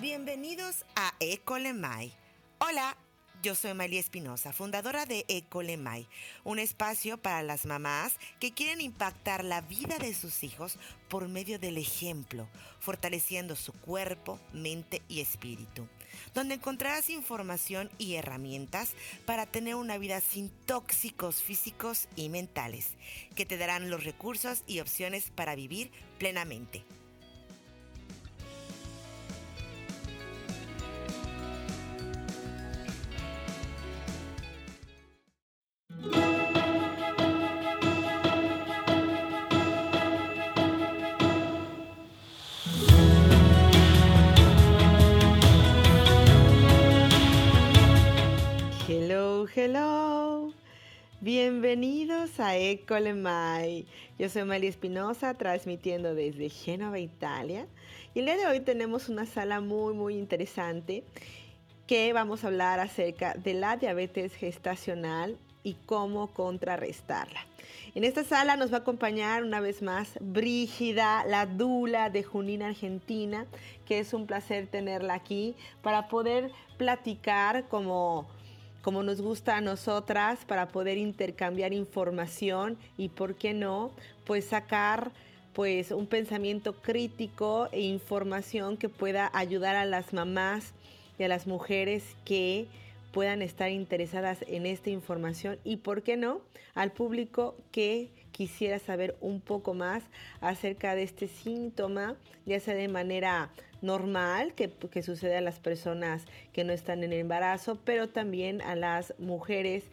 Bienvenidos a Ecolemai. Hola, yo soy María Espinosa, fundadora de Ecolemai, un espacio para las mamás que quieren impactar la vida de sus hijos por medio del ejemplo, fortaleciendo su cuerpo, mente y espíritu, donde encontrarás información y herramientas para tener una vida sin tóxicos físicos y mentales, que te darán los recursos y opciones para vivir plenamente. A Ecolemai. Yo soy María Espinosa, transmitiendo desde Génova, Italia. Y el día de hoy tenemos una sala muy, muy interesante que vamos a hablar acerca de la diabetes gestacional y cómo contrarrestarla. En esta sala nos va a acompañar una vez más Brígida, la Dula de Junín, Argentina, que es un placer tenerla aquí para poder platicar como como nos gusta a nosotras para poder intercambiar información y, ¿por qué no?, pues sacar pues un pensamiento crítico e información que pueda ayudar a las mamás y a las mujeres que puedan estar interesadas en esta información y, ¿por qué no?, al público que quisiera saber un poco más acerca de este síntoma, ya sea de manera normal que, sucede a las personas que no están en embarazo, pero también a las mujeres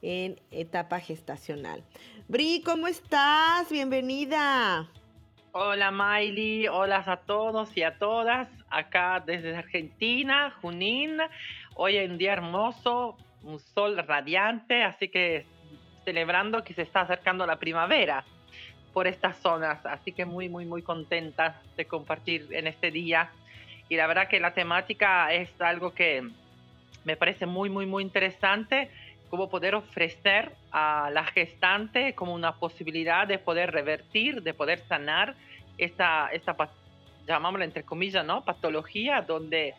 en etapa gestacional. Bri, ¿cómo estás? Bienvenida. Hola Miley, hola a todos y a todas, acá desde Argentina, Junín, hoy en día hermoso, un sol radiante, así que celebrando que se está acercando la primavera por estas zonas. Así que muy, muy, muy contenta de compartir en este día. Y la verdad que la temática es algo que me parece muy, muy, muy interesante, como poder ofrecer a la gestante como una posibilidad de poder revertir, de poder sanar esta, esta llamámosla entre comillas, ¿no? Patología donde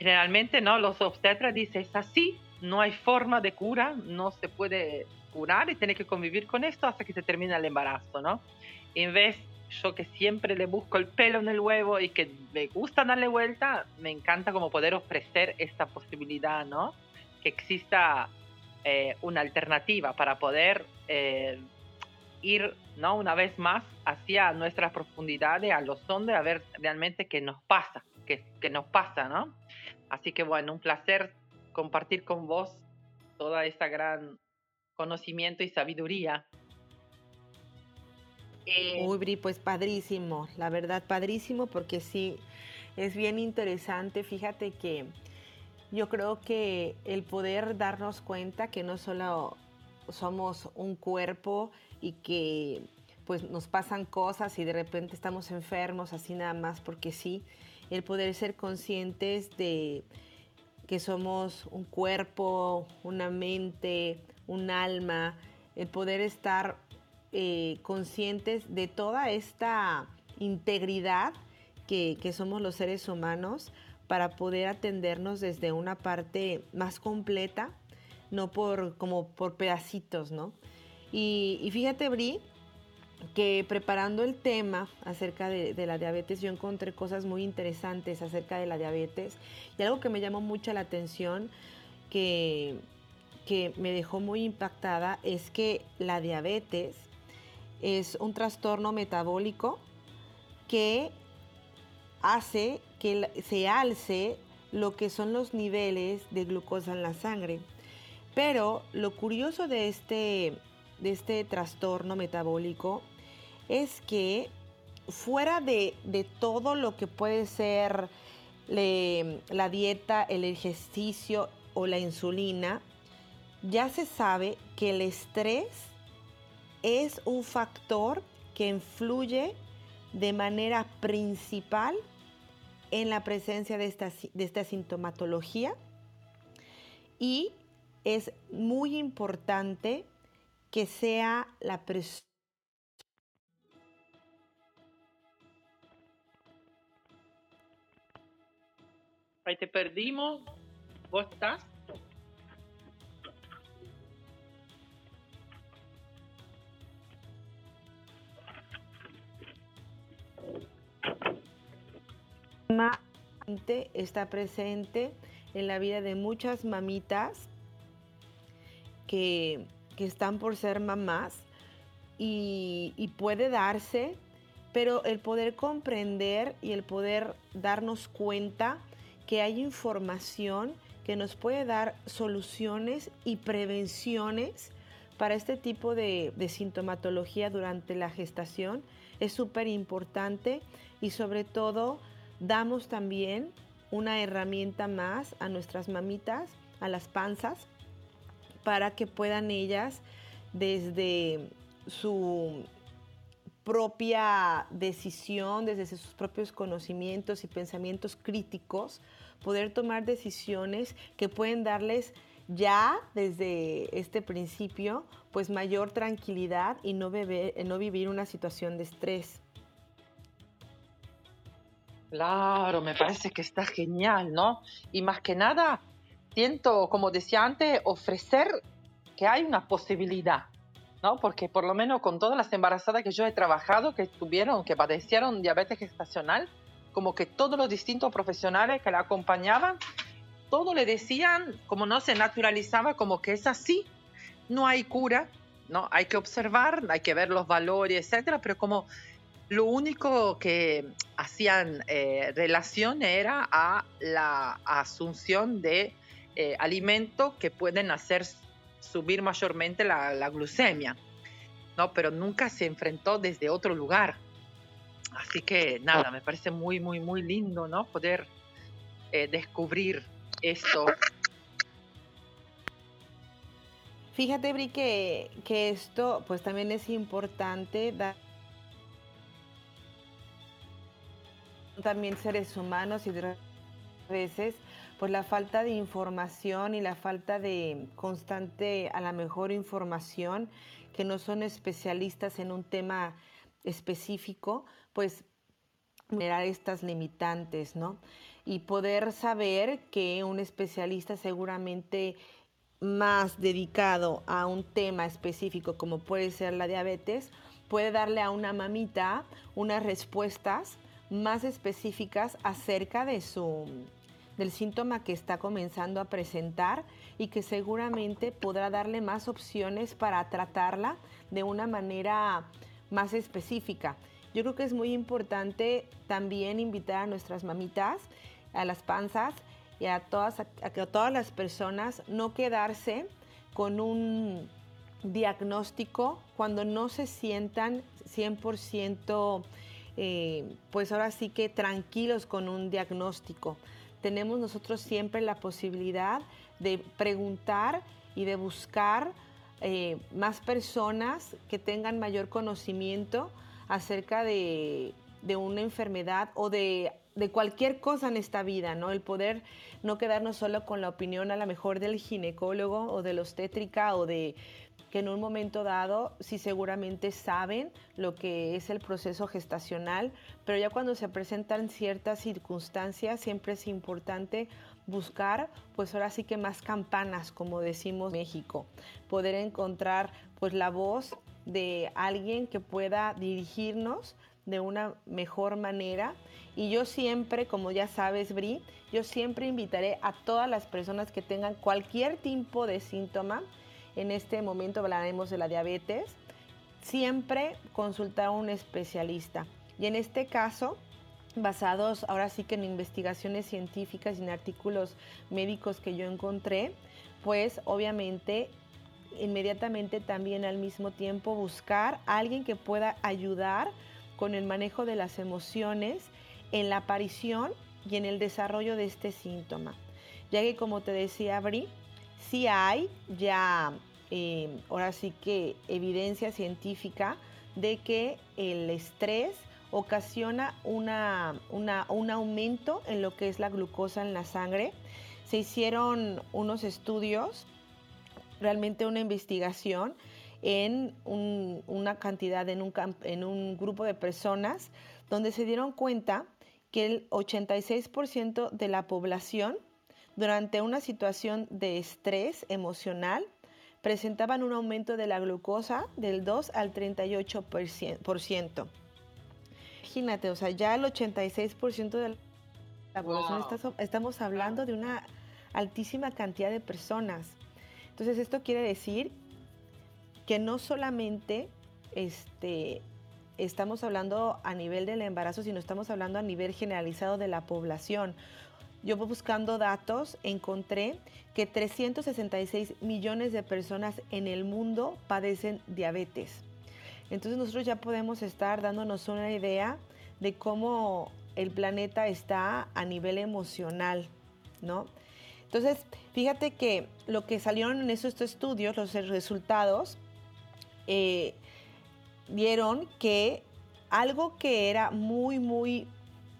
generalmente, ¿no? Los obstetras dicen, es así, no hay forma de cura, no se puede curar y tiene que convivir con esto hasta que se termina el embarazo, ¿no? En vez, yo que siempre le busco el pelo en el huevo y que me gusta darle vuelta, me encanta como poder ofrecer esta posibilidad, ¿no? Que exista eh, una alternativa para poder eh, ir, ¿no? Una vez más hacia nuestras profundidades, a los sondes, a ver realmente qué nos pasa, qué, qué nos pasa, ¿no? Así que bueno, un placer compartir con vos toda esta gran conocimiento y sabiduría. Eh, Uy, Bri, pues padrísimo, la verdad padrísimo porque sí, es bien interesante. Fíjate que yo creo que el poder darnos cuenta que no solo somos un cuerpo y que pues nos pasan cosas y de repente estamos enfermos así nada más porque sí, el poder ser conscientes de que somos un cuerpo, una mente, un alma, el poder estar eh, conscientes de toda esta integridad que, somos los seres humanos para poder atendernos desde una parte más completa, no por como por pedacitos, ¿no? Y, y fíjate, Bri, que preparando el tema acerca de, la diabetes, yo encontré cosas muy interesantes acerca de la diabetes y algo que me llamó mucho la atención, que, que me dejó muy impactada, es que la diabetes es un trastorno metabólico que hace que se alce lo que son los niveles de glucosa en la sangre. Pero lo curioso de este, de este trastorno metabólico es que fuera de, todo lo que puede ser la dieta, el ejercicio o la insulina, ya se sabe que el estrés es un factor que influye de manera principal en la presencia de esta, de esta sintomatología y es muy importante que sea la persona Ahí te perdimos. ¿Vos estás? está presente en la vida de muchas mamitas que, están por ser mamás y puede darse, pero el poder comprender y el poder darnos cuenta que hay información que nos puede dar soluciones y prevenciones para este tipo de, de sintomatología durante la gestación. Es súper importante y sobre todo damos también una herramienta más a nuestras mamitas, a las panzas, para que puedan ellas desde su propia decisión, desde sus propios conocimientos y pensamientos críticos, poder tomar decisiones que pueden darles ya desde este principio pues mayor tranquilidad y no, no vivir una situación de estrés. Claro, me parece que está genial, ¿no? Y más que nada, siento, como decía antes, ofrecer que hay una posibilidad, ¿no? Porque por lo menos con todas las embarazadas que yo he trabajado, que tuvieron, que padecieron diabetes gestacional, como que todos los distintos profesionales que la acompañaban, todo le decían, como no se naturalizaba, como que es así, no hay cura, ¿no? Hay que observar, hay que ver los valores, etcétera, pero como lo único que hacían eh, relación era a la asunción de eh, alimentos que pueden hacer subir mayormente la, glucemia, ¿no? Pero nunca se enfrentó desde otro lugar. Así que nada, me parece muy, muy, muy lindo, ¿no? Poder eh, descubrir esto. Fíjate, Bri, que, que, esto pues también es importante dar también seres humanos y de veces por la falta de información y la falta de constante, a la mejor información, que no son especialistas en un tema específico, pues generar estas limitantes, ¿no? Y poder saber que un especialista seguramente más dedicado a un tema específico como puede ser la diabetes, puede darle a una mamita unas respuestas más específicas acerca de su, del síntoma que está comenzando a presentar y que seguramente podrá darle más opciones para tratarla de una manera más específica. Yo creo que es muy importante también invitar a nuestras mamitas, a las panzas y a todas, a que todas las personas no quedarse con un diagnóstico cuando no se sientan 100% eh, pues ahora sí que tranquilos con un diagnóstico. Tenemos nosotros siempre la posibilidad de preguntar y de buscar eh, más personas que tengan mayor conocimiento acerca de, una enfermedad o de, cualquier cosa en esta vida, ¿no? El poder no quedarnos solo con la opinión a lo mejor del ginecólogo o de la obstétrica o de que en un momento dado sí seguramente saben lo que es el proceso gestacional, pero ya cuando se presentan ciertas circunstancias siempre es importante buscar pues ahora sí que más campanas como decimos en México, poder encontrar pues la voz de alguien que pueda dirigirnos de una mejor manera. Y yo siempre, como ya sabes, Bri, yo siempre invitaré a todas las personas que tengan cualquier tipo de síntoma, en este momento hablaremos de la diabetes, siempre consultar a un especialista. Y en este caso, basados ahora sí que en investigaciones científicas y en artículos médicos que yo encontré, pues obviamente inmediatamente también al mismo tiempo buscar a alguien que pueda ayudar con el manejo de las emociones en la aparición y en el desarrollo de este síntoma. Ya que como te decía Bri, sí hay ya, eh, ahora sí que evidencia científica de que el estrés ocasiona una, un aumento en lo que es la glucosa en la sangre. Se hicieron unos estudios, realmente una investigación en una cantidad, en un, en un grupo de personas, donde se dieron cuenta que el 86% de la población durante una situación de estrés emocional presentaban un aumento de la glucosa del 2 al 38%. Imagínate, o sea, ya el 86% de la población estamos hablando de una altísima cantidad de personas. Entonces, esto quiere decir que no solamente este, estamos hablando a nivel del embarazo, sino estamos hablando a nivel generalizado de la población. Yo buscando datos encontré que 366 millones de personas en el mundo padecen diabetes. Entonces nosotros ya podemos estar dándonos una idea de cómo el planeta está a nivel emocional, ¿no? Entonces, fíjate que lo que salieron en esos estudios, los resultados, eh, vieron que algo que era muy, muy,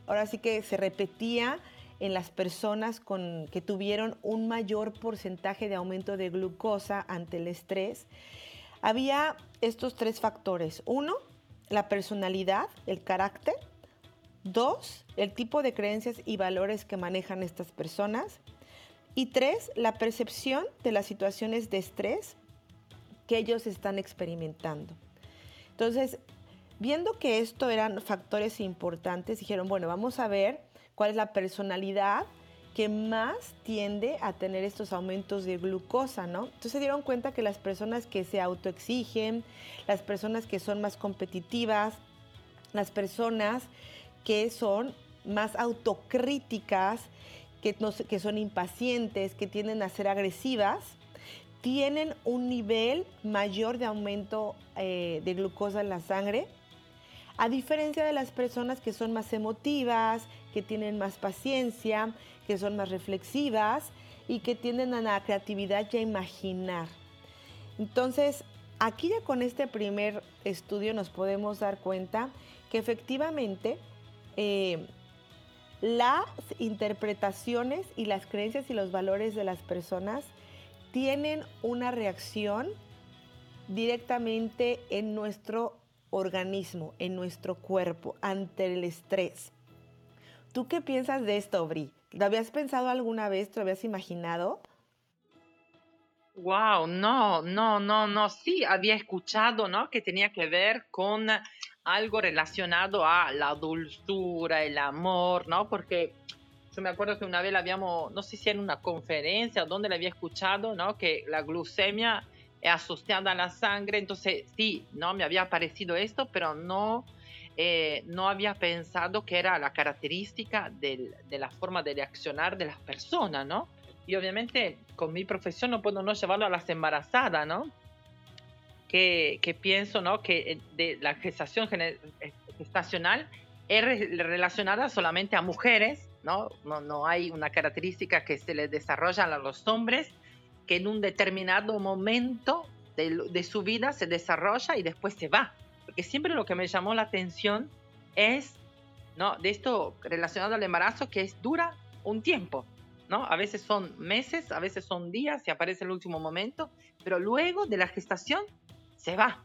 ahora sí que se repetía en las personas con, que tuvieron un mayor porcentaje de aumento de glucosa ante el estrés, había estos tres factores. Uno, la personalidad, el carácter. Dos, el tipo de creencias y valores que manejan estas personas. Y tres, la percepción de las situaciones de estrés que ellos están experimentando. Entonces, viendo que esto eran factores importantes, dijeron, bueno, vamos a ver cuál es la personalidad que más tiende a tener estos aumentos de glucosa, ¿no? Entonces se dieron cuenta que las personas que se autoexigen, las personas que son más competitivas, las personas que son más autocríticas, que, que son impacientes, que tienden a ser agresivas, tienen un nivel mayor de aumento eh, de glucosa en la sangre, a diferencia de las personas que son más emotivas, que tienen más paciencia, que son más reflexivas y que tienden a la creatividad y a imaginar. Entonces, aquí ya con este primer estudio nos podemos dar cuenta que efectivamente eh, las interpretaciones y las creencias y los valores de las personas tienen una reacción directamente en nuestro organismo, en nuestro cuerpo, ante el estrés. ¿Tú qué piensas de esto, Bri? ¿Lo habías pensado alguna vez? ¿Te lo habías imaginado? Wow, no, no, no, no. Sí, había escuchado, ¿no? Que tenía que ver con algo relacionado a la dulzura, el amor, ¿no? Porque yo me acuerdo que una vez la habíamos, no sé si en una conferencia donde la había escuchado, ¿no? Que la glucemia es asociada a la sangre. Entonces, sí, ¿no? Me había parecido esto, pero no eh, no había pensado que era la característica de la forma de reaccionar de las personas, ¿no? Y obviamente con mi profesión no puedo no llevarlo a las embarazadas, ¿no? Que, pienso, ¿no? Que eh, de la gestación eh, gestacional es relacionada solamente a mujeres, ¿no? No, no hay una característica que se le desarrolla a los hombres que en un determinado momento de, de su vida se desarrolla y después se va porque siempre lo que me llamó la atención es, ¿no? De esto relacionado al embarazo que es dura un tiempo, ¿no? A veces son meses, a veces son días y aparece el último momento, pero luego de la gestación se va,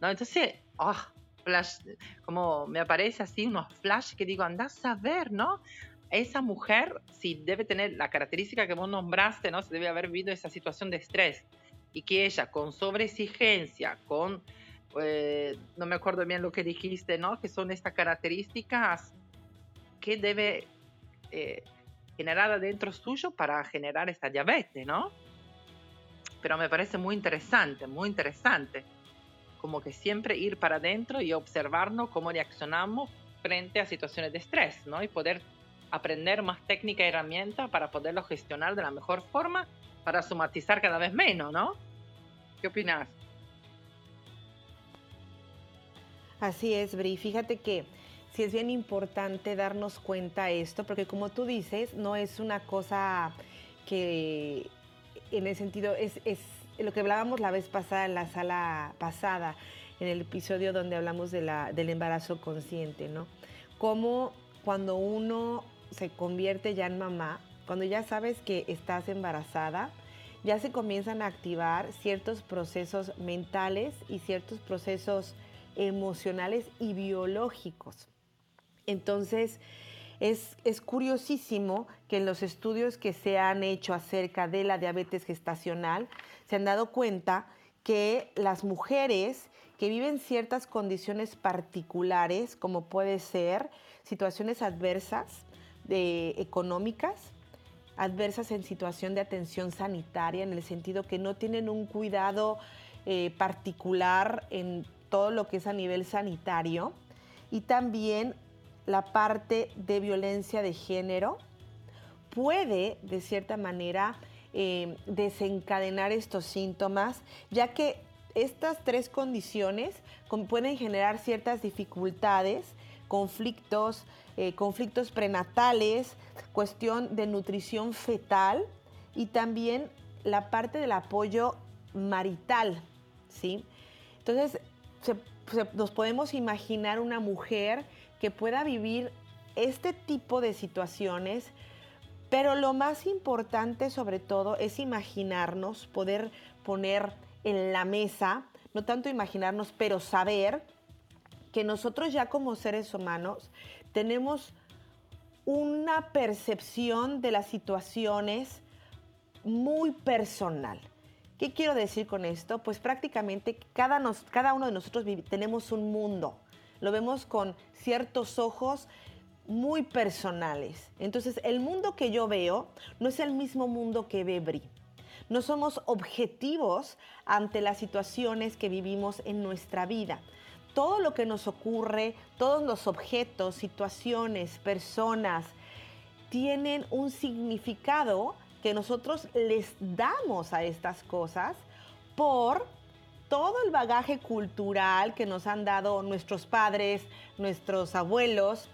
¿no? Entonces, oh, flash, como me aparece así unos flash que digo, anda a saber, ¿no? Esa mujer, si debe tener la característica que vos nombraste, ¿no? Se debe haber vivido esa situación de estrés y que ella con sobreexigencia, con eh, no me acuerdo bien lo que dijiste, ¿no? Que son estas características que debe eh, generar adentro suyo para generar esta diabetes, ¿no? Pero me parece muy interesante, muy interesante. Como que siempre ir para adentro y observarnos cómo reaccionamos frente a situaciones de estrés, ¿no? Y poder aprender más técnica y herramienta para poderlo gestionar de la mejor forma para somatizar cada vez menos, ¿no? ¿Qué opinas? Así es, Bri. Fíjate que sí es bien importante darnos cuenta esto, porque como tú dices, no es una cosa que en el sentido, es, es lo que hablábamos la vez pasada en la sala pasada, en el episodio donde hablamos de la, del embarazo consciente, ¿no? Cómo cuando uno se convierte ya en mamá, cuando ya sabes que estás embarazada, ya se comienzan a activar ciertos procesos mentales y ciertos procesos emocionales y biológicos. Entonces, es, es, curiosísimo que en los estudios que se han hecho acerca de la diabetes gestacional se han dado cuenta que las mujeres que viven ciertas condiciones particulares, como puede ser situaciones adversas de, económicas, adversas en situación de atención sanitaria, en el sentido que no tienen un cuidado eh, particular en todo lo que es a nivel sanitario, y también la parte de violencia de género, puede, de cierta manera, eh, desencadenar estos síntomas, ya que estas tres condiciones pueden generar ciertas dificultades, conflictos, eh, conflictos prenatales, cuestión de nutrición fetal y también la parte del apoyo marital, ¿sí? Entonces, nos podemos imaginar una mujer que pueda vivir este tipo de situaciones, pero lo más importante sobre todo es imaginarnos, poder poner en la mesa, no tanto imaginarnos, pero saber que nosotros ya como seres humanos tenemos una percepción de las situaciones muy personal. ¿Qué quiero decir con esto? Pues prácticamente cada, nos, cada uno de nosotros tenemos un mundo. Lo vemos con ciertos ojos muy personales. Entonces, el mundo que yo veo no es el mismo mundo que ve Bri no somos objetivos ante las situaciones que vivimos en nuestra vida. Todo lo que nos ocurre, todos los objetos, situaciones, personas, tienen un significado que nosotros les damos a estas cosas por todo el bagaje cultural que nos han dado nuestros padres, nuestros abuelos,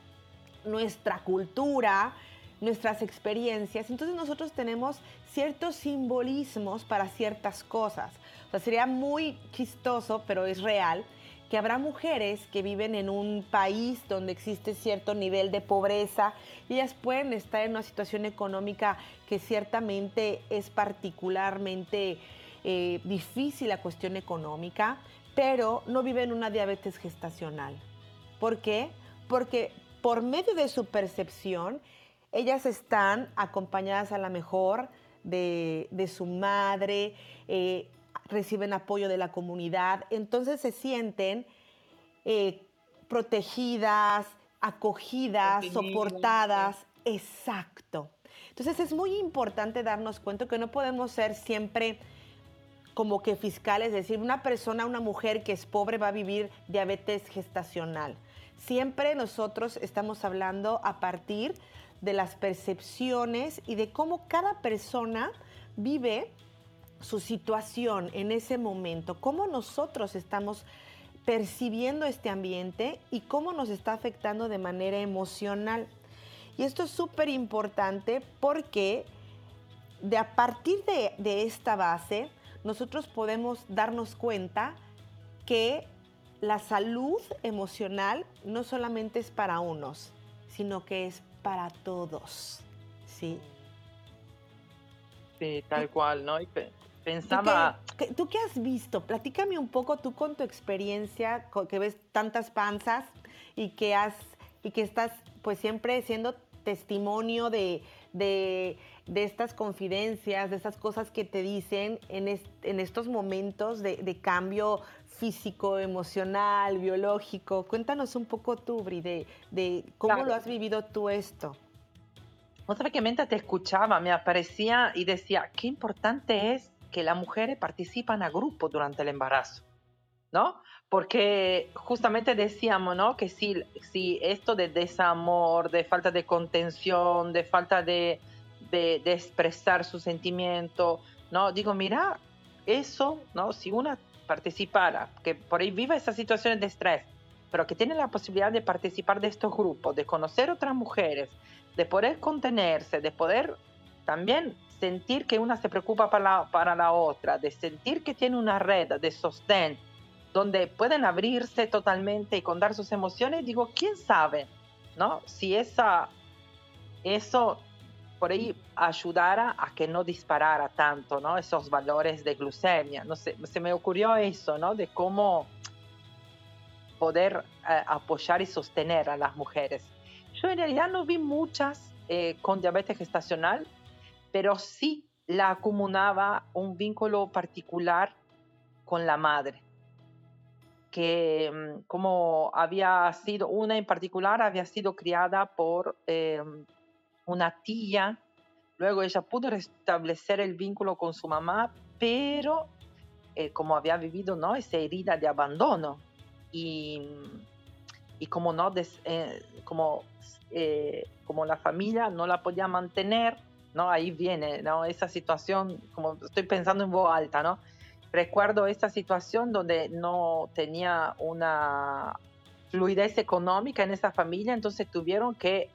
nuestra cultura, nuestras experiencias. Entonces nosotros tenemos ciertos simbolismos para ciertas cosas. O sea, sería muy chistoso, pero es real, que habrá mujeres que viven en un país donde existe cierto nivel de pobreza y ellas pueden estar en una situación económica que ciertamente es particularmente eh, difícil la cuestión económica, pero no viven una diabetes gestacional. ¿Por qué? Porque por medio de su percepción, ellas están acompañadas a la mejor de, su madre, eh, reciben apoyo de la comunidad, entonces se sienten eh, protegidas, acogidas, soportadas. Exacto. Entonces es muy importante darnos cuenta que no podemos ser siempre como que fiscales, es decir, una persona, una mujer que es pobre va a vivir diabetes gestacional. Siempre nosotros estamos hablando a partir de las percepciones y de cómo cada persona vive su situación en ese momento, cómo nosotros estamos percibiendo este ambiente y cómo nos está afectando de manera emocional. Y esto es súper importante porque de a partir de, de, esta base, nosotros podemos darnos cuenta que la salud emocional no solamente es para unos, sino que es para todos, ¿sí? Sí, tal cual, ¿no? Y pensaba... ¿Tú qué, has visto? Platícame un poco tú con tu experiencia, que ves tantas panzas y que, has, y que estás pues siempre siendo testimonio de, de, estas confidencias, de estas cosas que te dicen en, en estos momentos de, de, cambio físico, emocional, biológico. Cuéntanos un poco tú, Bri, de, cómo lo has vivido tú esto. Sabés que mientras te escuchaba me aparecía y decía, qué importante es que las mujeres participan a grupo durante el embarazo, ¿no? Porque justamente decíamos, ¿no? Que si, si esto de desamor, de falta de contención, de falta de, de, expresar su sentimiento, ¿no? Digo, mira, eso, ¿no? Si una participara, que por ahí viva esas situaciones de estrés, pero que tiene la posibilidad de participar de estos grupos, de conocer otras mujeres, de poder contenerse, de poder también sentir que una se preocupa para la, para la otra, de sentir que tiene una red de sostén donde pueden abrirse totalmente y contar sus emociones, digo, ¿quién sabe? ¿No? Si esa, eso por ahí ayudara a que no disparara tanto, ¿no? Esos valores de glucemia. No sé, se me ocurrió eso, ¿no? De cómo poder eh, apoyar y sostener a las mujeres. Yo en realidad no vi muchas eh, con diabetes gestacional, pero sí la acumulaba un vínculo particular con la madre, que mm, como había sido, una en particular había sido criada por em, una tía, luego ella pudo restablecer el vínculo con su mamá, pero eh, como había vivido ¿no? esa herida de abandono y, y como, no eh, como, eh, como la familia no la podía mantener, ¿no? ahí viene ¿no? esa situación, como estoy pensando en voz alta, ¿no? recuerdo esta situación donde no tenía una fluidez económica en esa familia, entonces tuvieron que,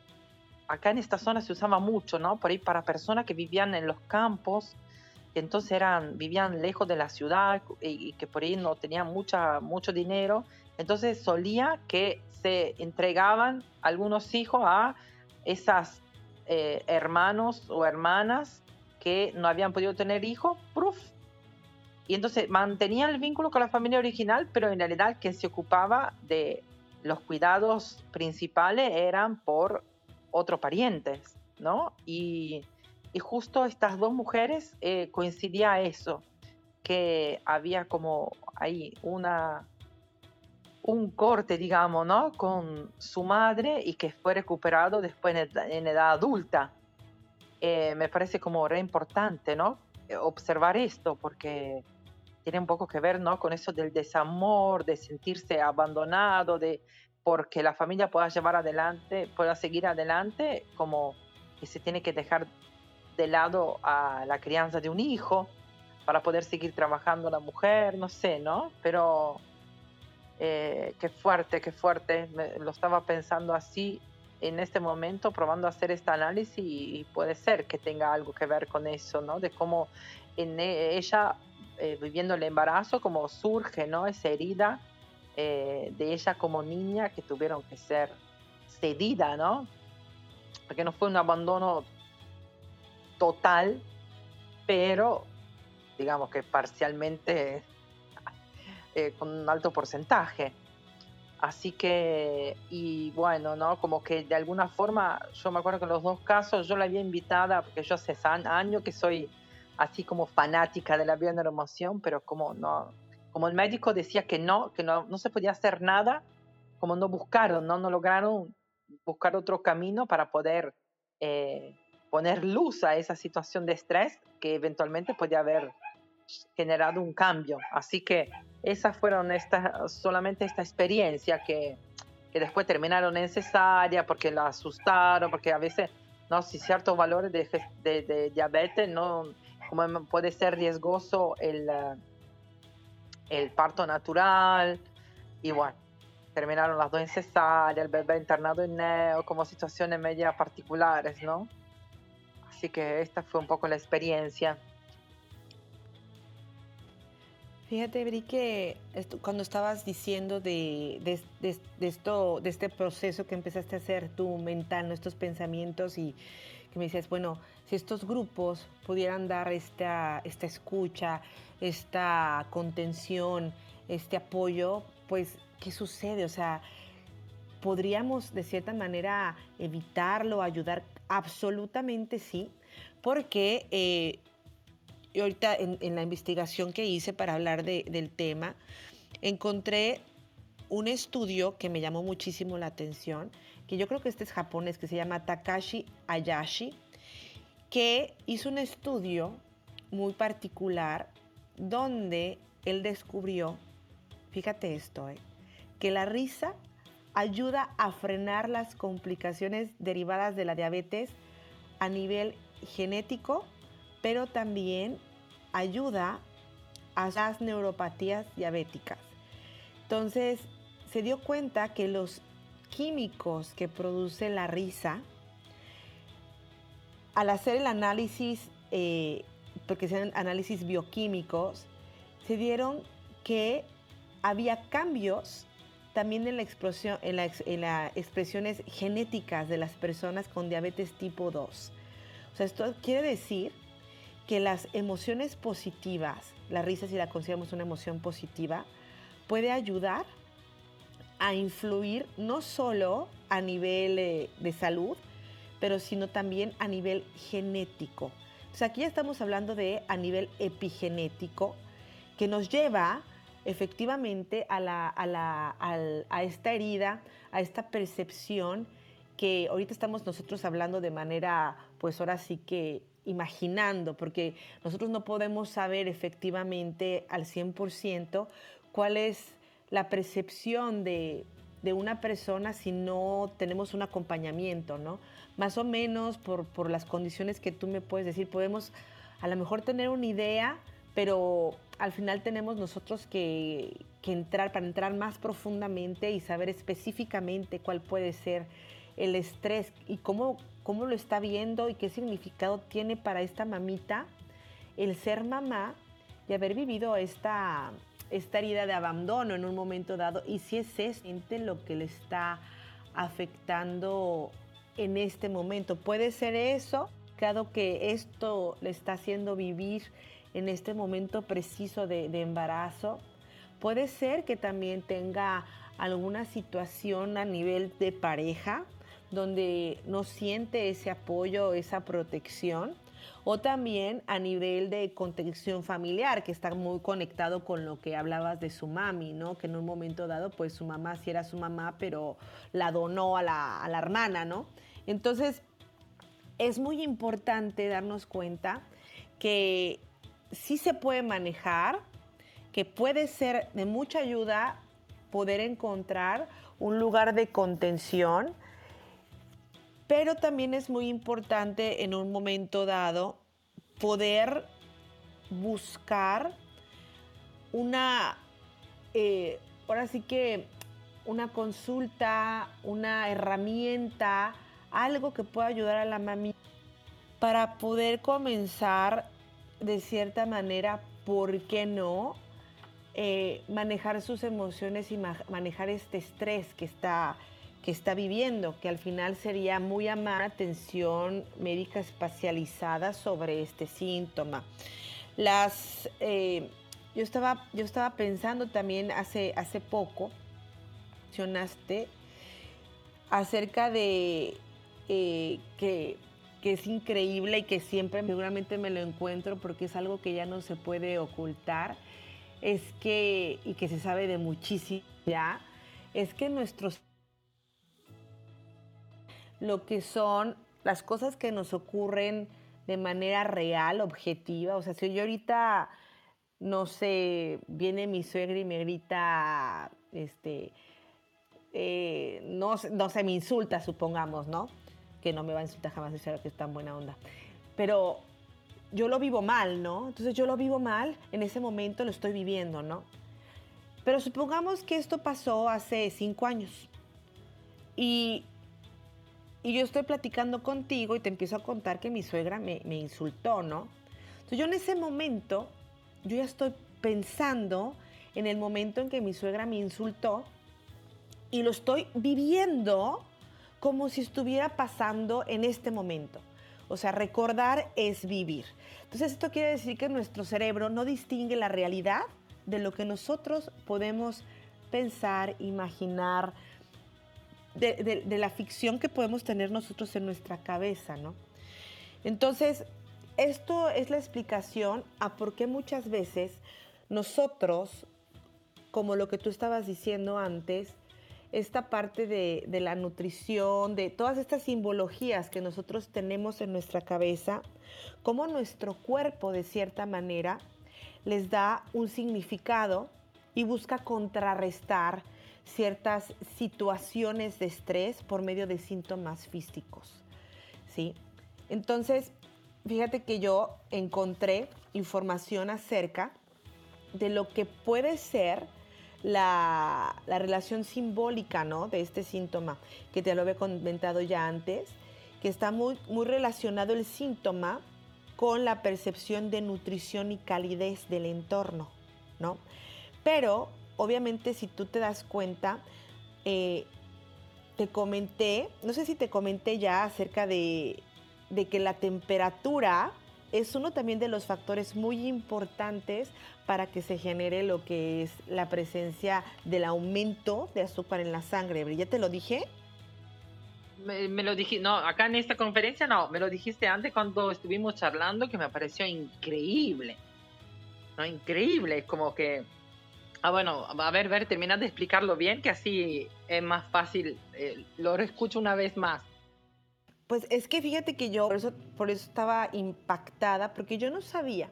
acá en esta zona se usaba mucho, ¿no? Por ahí para personas que vivían en los campos, entonces eran, vivían lejos de la ciudad y, que por ahí no tenían mucha, mucho dinero. Entonces solía que se entregaban algunos hijos a esas eh, hermanos o hermanas que no habían podido tener hijos, y entonces mantenían el vínculo con la familia original, pero en realidad que se ocupaba de los cuidados principales eran por otros parientes, ¿no? Y y justo estas dos mujeres eh, coincidía eso, que había como ahí una, un corte, digamos, ¿no? Con su madre y que fue recuperado después en, edad adulta. Eh, me parece como re importante, ¿no? Observar esto porque tiene un poco que ver, ¿no? Con eso del desamor, de sentirse abandonado, de porque la familia pueda llevar adelante, pueda seguir adelante, como que se tiene que dejar de lado a la crianza de un hijo para poder seguir trabajando la mujer, no sé, ¿no? Pero eh, qué fuerte, qué fuerte. lo estaba pensando así en este momento, probando hacer este análisis y, puede ser que tenga algo que ver con eso, ¿no? De cómo en e, ella, eh, viviendo el embarazo, como surge, ¿no? Esa herida eh, de ella como niña que tuvieron que ser cedida, ¿no? Porque no fue un abandono total, pero digamos que parcialmente eh, con un alto porcentaje. Así que, y bueno, ¿no? Como que de alguna forma, yo me acuerdo que en los dos casos yo la había invitada, porque yo hace años que soy así como fanática de la bioneuromoción, pero como no, como el médico decía que no, que no, no se podía hacer nada, como no buscaron, no, no lograron buscar otro camino para poder eh, poner luz a esa situación de estrés que eventualmente puede haber generado un cambio. Así que esas fueron estas, solamente esta experiencia que, que después terminaron necesaria porque la asustaron, porque a veces, no, si ciertos valores de, de, diabetes, no, como puede ser riesgoso el, el parto natural, y bueno, terminaron las dos en cesárea, el bebé internado en neo, como situaciones media particulares, ¿no? Así que esta fue un poco la experiencia. Fíjate, Bri, que cuando estabas diciendo de, esto, de este proceso que empezaste a hacer tú mental, estos pensamientos y que me decías, bueno, si estos grupos pudieran dar esta, esta escucha, esta contención, este apoyo, pues, ¿qué sucede? O sea, podríamos de cierta manera evitarlo, ayudar Absolutamente sí, porque eh, ahorita en, la investigación que hice para hablar del tema, encontré un estudio que me llamó muchísimo la atención, que yo creo que este es japonés, que se llama Takashi Ayashi, que hizo un estudio muy particular donde él descubrió, fíjate esto, eh, que la risa ayuda a frenar las complicaciones derivadas de la diabetes a nivel genético, pero también ayuda a las neuropatías diabéticas. Entonces, se dio cuenta que los químicos que produce la risa, al hacer el análisis, eh, porque sean análisis bioquímicos, se dieron que había cambios también en, la en, las expresiones genéticas de las personas con diabetes tipo 2. O sea, esto quiere decir que las emociones positivas, la risa si la consideramos una emoción positiva, puede ayudar a influir no solo a nivel eh, de salud, pero sino también a nivel genético. Entonces aquí ya estamos hablando de a nivel epigenético, que nos lleva efectivamente a, la, a, esta herida, a esta percepción que ahorita estamos nosotros hablando de manera, pues ahora sí que imaginando, porque nosotros no podemos saber efectivamente al 100% cuál es la percepción de, de, una persona si no tenemos un acompañamiento, ¿no? Más o menos por, por las condiciones que tú me puedes decir, podemos a lo mejor tener una idea, pero al final tenemos nosotros que, entrar, para entrar más profundamente y saber específicamente cuál puede ser el estrés y cómo, cómo lo está viendo y qué significado tiene para esta mamita el ser mamá y haber vivido esta, esta herida de abandono en un momento dado y si es eso lo que le está afectando en este momento. Puede ser eso, dado que esto le está haciendo vivir en este momento preciso de, embarazo. Puede ser que también tenga alguna situación a nivel de pareja donde no siente ese apoyo, esa protección, o también a nivel de contención familiar, que está muy conectado con lo que hablabas de su mami, ¿no? Que en un momento dado, pues su mamá sí era su mamá, pero la donó a la, a la hermana, ¿no? Entonces, es muy importante darnos cuenta que sí se puede manejar, que puede ser de mucha ayuda poder encontrar un lugar de contención, pero también es muy importante en un momento dado poder buscar una, eh, ahora sí que una consulta, una herramienta, algo que pueda ayudar a la mami para poder comenzar de cierta manera, ¿por qué no? Eh, manejar sus emociones y manejar este estrés que está, que está viviendo, que al final sería muy amar atención médica especializada sobre este síntoma. Las, eh, yo, estaba, yo estaba pensando también hace, hace poco, mencionaste acerca de eh, que que es increíble y que siempre seguramente me lo encuentro porque es algo que ya no se puede ocultar, es que, y que se sabe de muchísimo es que nuestros lo que son las cosas que nos ocurren de manera real, objetiva, o sea, si yo ahorita, no sé, viene mi suegra y me grita, este, eh, no, no se me insulta, supongamos, ¿no? que no me va a insultar jamás, es que es tan buena onda. Pero yo lo vivo mal, ¿no? Entonces yo lo vivo mal, en ese momento lo estoy viviendo, ¿no? Pero supongamos que esto pasó hace cinco años y, y yo estoy platicando contigo y te empiezo a contar que mi suegra me, insultó, ¿no? Entonces yo en ese momento, yo ya estoy pensando en el momento en que mi suegra me insultó y lo estoy viviendo como si estuviera pasando en este momento. O sea, recordar es vivir. Entonces esto quiere decir que nuestro cerebro no distingue la realidad de lo que nosotros podemos pensar, imaginar, de, la ficción que podemos tener nosotros en nuestra cabeza, ¿no? Entonces, esto es la explicación a por qué muchas veces nosotros, como lo que tú estabas diciendo antes, esta parte de, la nutrición, de todas estas simbologías que nosotros tenemos en nuestra cabeza, cómo nuestro cuerpo de cierta manera les da un significado y busca contrarrestar ciertas situaciones de estrés por medio de síntomas físicos. ¿sí? Entonces, fíjate que yo encontré información acerca de lo que puede ser la, relación simbólica ¿no? de este síntoma, que te lo había comentado ya antes, que está muy, muy relacionado el síntoma con la percepción de nutrición y calidez del entorno, ¿no? Pero, obviamente, si tú te das cuenta, eh, te comenté, no sé si te comenté ya acerca de, de que la temperatura es uno también de los factores muy importantes para que se genere lo que es la presencia del aumento de azúcar en la sangre. ¿Ya te lo dije? Me, lo dije, no, acá en esta conferencia no, me lo dijiste antes cuando estuvimos charlando que me pareció increíble. No, increíble, es como que Ah, bueno, a ver, ver, termina de explicarlo bien, que así es más fácil, eh, lo escucho una vez más. Pues es que fíjate que yo por eso, por eso estaba impactada, porque yo no sabía.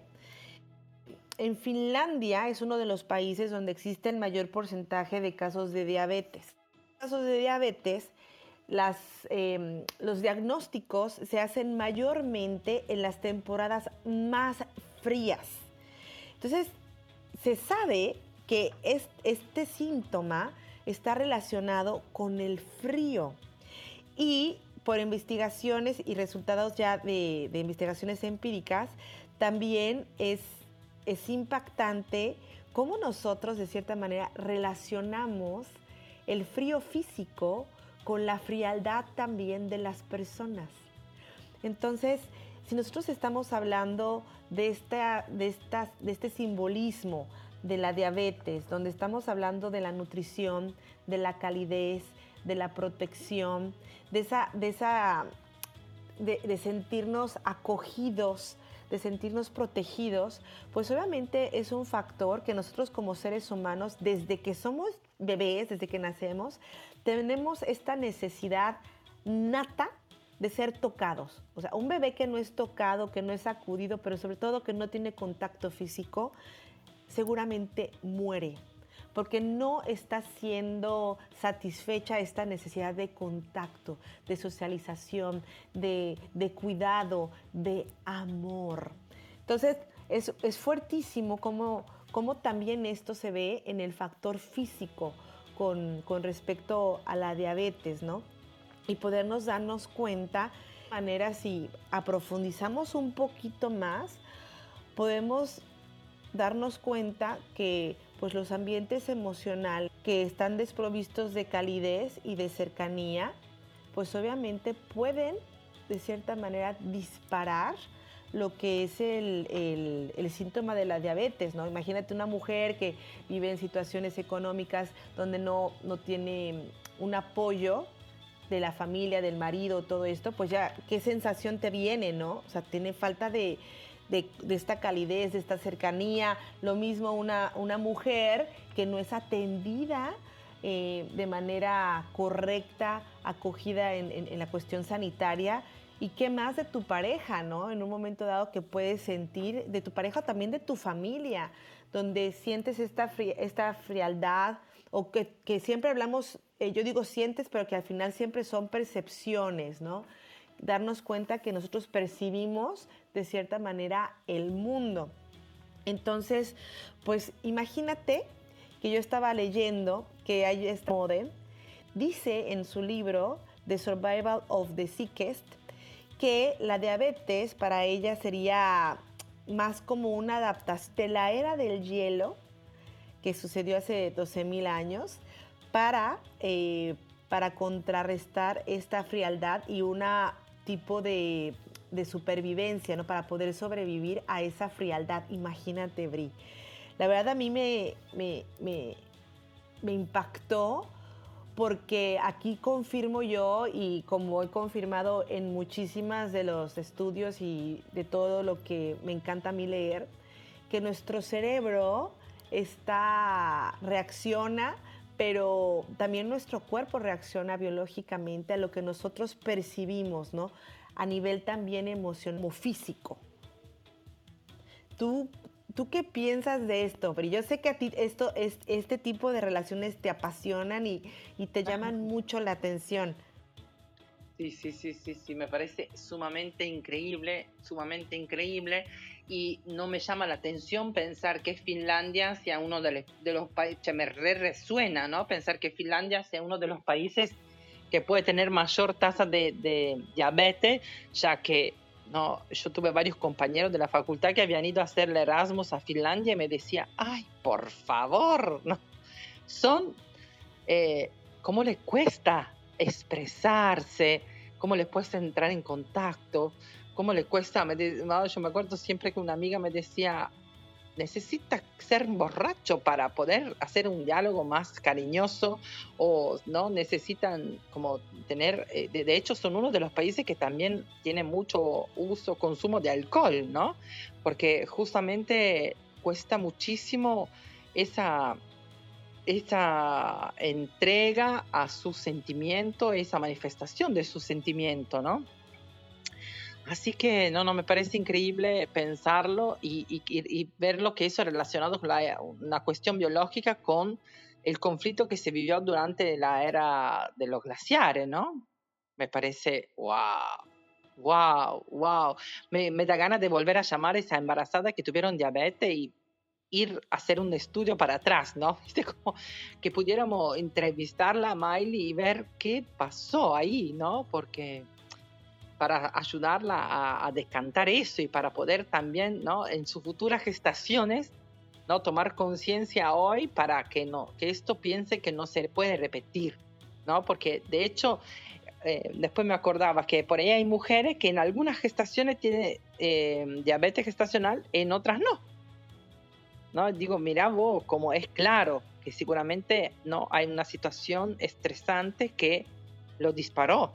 En Finlandia es uno de los países donde existe el mayor porcentaje de casos de diabetes. Casos de diabetes, las, em, los diagnósticos se hacen mayormente en las temporadas más frías. Entonces, se sabe que este síntoma está relacionado con el frío y por investigaciones y resultados ya de, investigaciones empíricas, también es, es impactante cómo nosotros de cierta manera relacionamos el frío físico con la frialdad también de las personas. Entonces, si nosotros estamos hablando de, esta, de, estas, de este simbolismo de la diabetes, donde estamos hablando de la nutrición, de la calidez, de la protección, de esa, de esa, de, sentirnos acogidos, de sentirnos protegidos, pues obviamente es un factor que nosotros como seres humanos, desde que somos bebés, desde que nacemos, tenemos esta necesidad nata de ser tocados. O sea, un bebé que no es tocado, que no es sacudido, pero sobre todo que no tiene contacto físico, seguramente muere porque no está siendo satisfecha esta necesidad de contacto, de socialización, de, cuidado, de amor. Entonces, es, es fuertísimo como, también esto se ve en el factor físico con, con respecto a la diabetes, ¿no? Y podernos darnos cuenta, de manera si aprofundizamos un poquito más, podemos darnos cuenta que pues los ambientes emocionales que están desprovistos de calidez y de cercanía, pues obviamente pueden de cierta manera disparar lo que es el, síntoma de la diabetes, ¿no? Imagínate una mujer que vive en situaciones económicas donde no, no tiene un apoyo de la familia, del marido, todo esto, pues ya, ¿qué sensación te viene, no? O sea, tiene falta de, de, esta calidez, de esta cercanía. Lo mismo una, una mujer que no es atendida eh, de manera correcta, acogida en, la cuestión sanitaria. ¿Y qué más de tu pareja, no? En un momento dado que puedes sentir, de tu pareja también de tu familia, donde sientes esta, esta frialdad o que, siempre hablamos, eh, yo digo sientes, pero que al final siempre son percepciones, ¿no? Darnos cuenta que nosotros percibimos de cierta manera el mundo. Entonces, pues imagínate que yo estaba leyendo que hay este modelo, dice en su libro The Survival of the Sickest que la diabetes para ella sería más como una adaptación de la era del hielo que sucedió hace 12.000 años para, eh, para contrarrestar esta frialdad y una tipo de, supervivencia, ¿no? Para poder sobrevivir a esa frialdad. Imagínate, Bri. La verdad a mí me, me, impactó porque aquí confirmo yo y como he confirmado en muchísimas de los estudios y de todo lo que me encanta a mí leer, que nuestro cerebro está, reacciona pero también nuestro cuerpo reacciona biológicamente a lo que nosotros percibimos, ¿no? A nivel también emocional o físico. ¿Tú, ¿Tú qué piensas de esto? Pero yo sé que a ti esto, este tipo de relaciones te apasionan y, y te llaman mucho la atención. Sí, sí, sí, sí, sí, me parece sumamente increíble, sumamente increíble y no me llama la atención pensar que Finlandia sea uno de, los países, me resuena, ¿no? Pensar que Finlandia sea uno de los países que puede tener mayor tasa de, diabetes, ya que no, yo tuve varios compañeros de la facultad que habían ido a hacer el Erasmus a Finlandia y me decía, ay, por favor, ¿no? Son, eh, ¿cómo les cuesta expresarse? ¿Cómo les puedes entrar en contacto? Cómo le cuesta. yo me acuerdo siempre que una amiga me decía, necesita ser borracho para poder hacer un diálogo más cariñoso o no necesitan como tener, eh, de, hecho son uno de los países que también tiene mucho uso, consumo de alcohol, ¿no? Porque justamente cuesta muchísimo esa, esa entrega a su sentimiento, esa manifestación de su sentimiento, ¿no? Así que no, no, me parece increíble pensarlo y, ver lo que eso relacionado con una cuestión biológica con el conflicto que se vivió durante la era de los glaciares, ¿no? Me parece, wow, wow, wow. Me, da ganas de volver a llamar a esa embarazada que tuvieron diabetes y ir a hacer un estudio para atrás, ¿no? Como que pudiéramos entrevistarla a Miley y ver qué pasó ahí, ¿no? Porque para ayudarla a, descantar eso y para poder también, ¿no? En sus futuras gestaciones, ¿no? Tomar conciencia hoy para que no, que esto piense que no se puede repetir, ¿no? Porque de hecho, eh, después me acordaba que por ahí hay mujeres que en algunas gestaciones tienen eh, diabetes gestacional, en otras no. ¿No? Digo, mira vos, como es claro que seguramente no hay una situación estresante que lo disparó,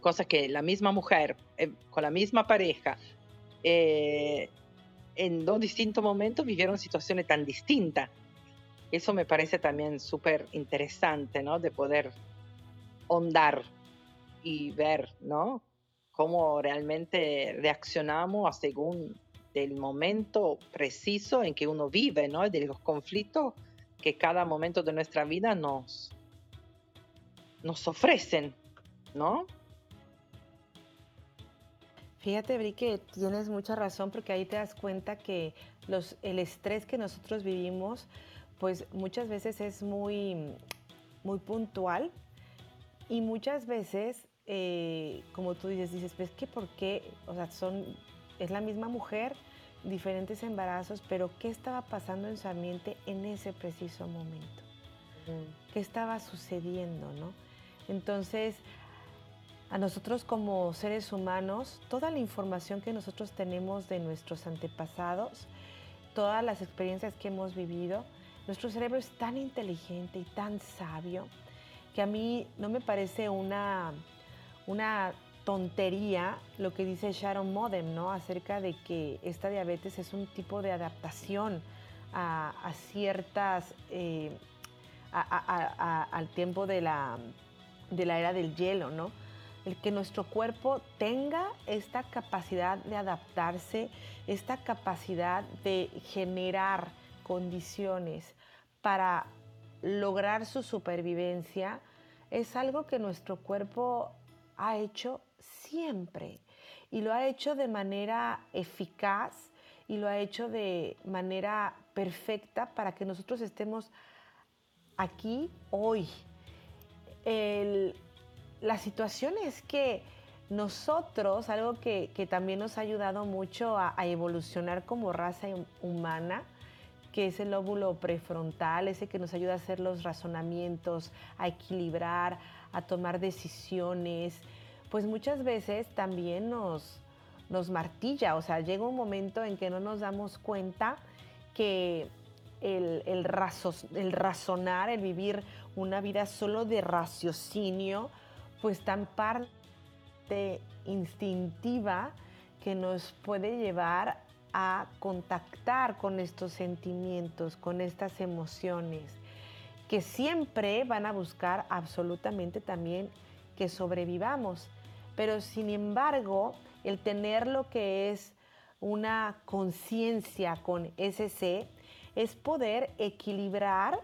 cosa que la misma mujer, eh, con la misma pareja, eh, en dos distintos momentos vivieron situaciones tan distintas. Eso me parece también súper interesante, ¿no? De poder ondar y ver, ¿no? Cómo realmente reaccionamos a según del momento preciso en que uno vive, ¿no? De los conflictos que cada momento de nuestra vida nos, nos ofrecen, ¿no? Fíjate, Bri, que tienes mucha razón porque ahí te das cuenta que los, el estrés que nosotros vivimos, pues muchas veces es muy, muy puntual y muchas veces, eh, como tú dices, dices, pues que por qué, o sea, son, es la misma mujer, diferentes embarazos, pero ¿qué estaba pasando en su ambiente en ese preciso momento? ¿Qué estaba sucediendo, no? Entonces, a nosotros como seres humanos, toda la información que nosotros tenemos de nuestros antepasados, todas las experiencias que hemos vivido, nuestro cerebro es tan inteligente y tan sabio que a mí no me parece una, una tontería lo que dice Sharon Modem, ¿no? Acerca de que esta diabetes es un tipo de adaptación a, ciertas, eh, al tiempo de la, de la era del hielo, ¿no? El que nuestro cuerpo tenga esta capacidad de adaptarse, esta capacidad de generar condiciones para lograr su supervivencia, es algo que nuestro cuerpo ha hecho siempre y lo ha hecho de manera eficaz y lo ha hecho de manera perfecta para que nosotros estemos aquí hoy. La situación es que nosotros, algo que, también nos ha ayudado mucho a, evolucionar como raza humana, que es el lóbulo prefrontal, ese que nos ayuda a hacer los razonamientos, a equilibrar, a tomar decisiones, pues muchas veces también nos, nos martilla, o sea, llega un momento en que no nos damos cuenta que el, el razonar, el vivir una vida solo de raciocinio, pues tan parte instintiva que nos puede llevar a contactar con estos sentimientos, con estas emociones, que siempre van a buscar absolutamente también que sobrevivamos. Pero sin embargo, el tener lo que es una conciencia con ese es poder equilibrar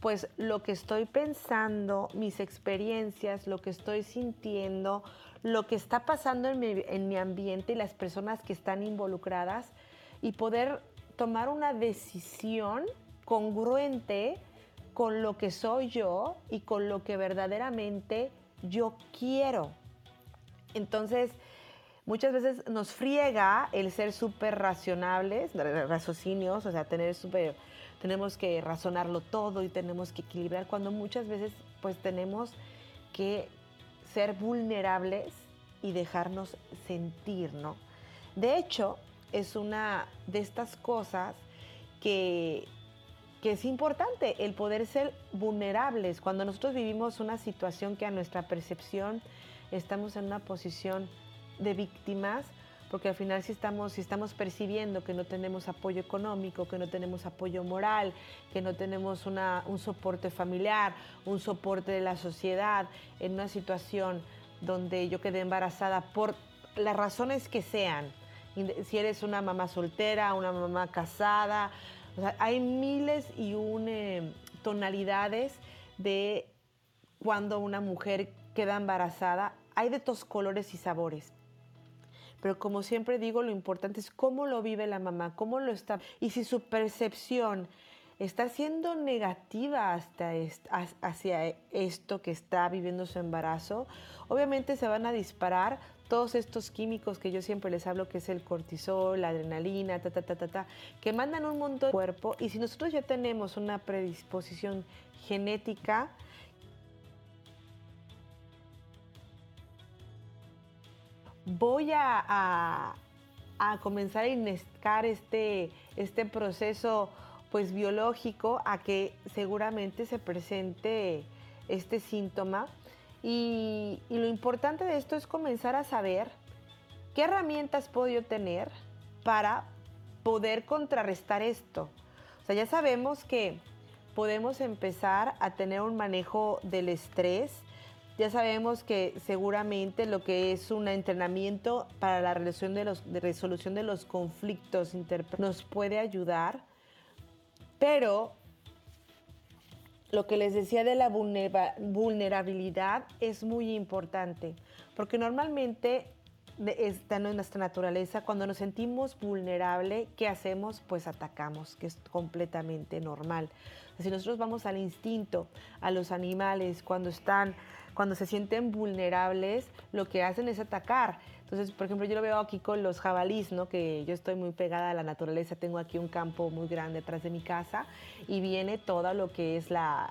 pues lo que estoy pensando, mis experiencias, lo que estoy sintiendo, lo que está pasando en mi, ambiente y las personas que están involucradas y poder tomar una decisión congruente con lo que soy yo y con lo que verdaderamente yo quiero. Entonces, muchas veces nos friega el ser súper racionables, raciocinios, o sea, tener súper tenemos que razonarlo todo y tenemos que equilibrar, cuando muchas veces pues tenemos que ser vulnerables y dejarnos sentir, ¿no? De hecho, es una de estas cosas que, que es importante, el poder ser vulnerables. Cuando nosotros vivimos una situación que a nuestra percepción estamos en una posición de víctimas, porque al final si estamos, si estamos percibiendo que no tenemos apoyo económico, que no tenemos apoyo moral, que no tenemos un soporte familiar, un soporte de la sociedad, en una situación donde yo quedé embarazada por las razones que sean, si eres una mamá soltera, una mamá casada, hay miles y un eh, tonalidades de cuando una mujer queda embarazada, hay de todos colores y sabores. Pero como siempre digo, lo importante es cómo lo vive la mamá, cómo lo está. Y si su percepción está siendo negativa hasta hacia esto que está viviendo su embarazo, obviamente se van a disparar todos estos químicos que yo siempre les hablo, que es el cortisol, la adrenalina, ta, ta, ta, ta, ta, que mandan un montón de cuerpo. Y si nosotros ya tenemos una predisposición genética, voy a, comenzar a inescar este, este proceso pues biológico a que seguramente se presente este síntoma. Y, y, lo importante de esto es comenzar a saber qué herramientas puedo yo tener para poder contrarrestar esto. O sea, ya sabemos que podemos empezar a tener un manejo del estrés, ya sabemos que seguramente lo que es un entrenamiento para la resolución de los, conflictos nos puede ayudar, pero lo que les decía de la vulnerabilidad es muy importante, porque normalmente está en nuestra naturaleza, cuando nos sentimos vulnerable, ¿qué hacemos? Pues atacamos, que es completamente normal. Si nosotros vamos al instinto, a los animales, cuando están cuando se sienten vulnerables, lo que hacen es atacar. Entonces, por ejemplo, yo lo veo aquí con los jabalís, ¿no? Que yo estoy muy pegada a la naturaleza, tengo aquí un campo muy grande atrás de mi casa y viene todo lo que es la,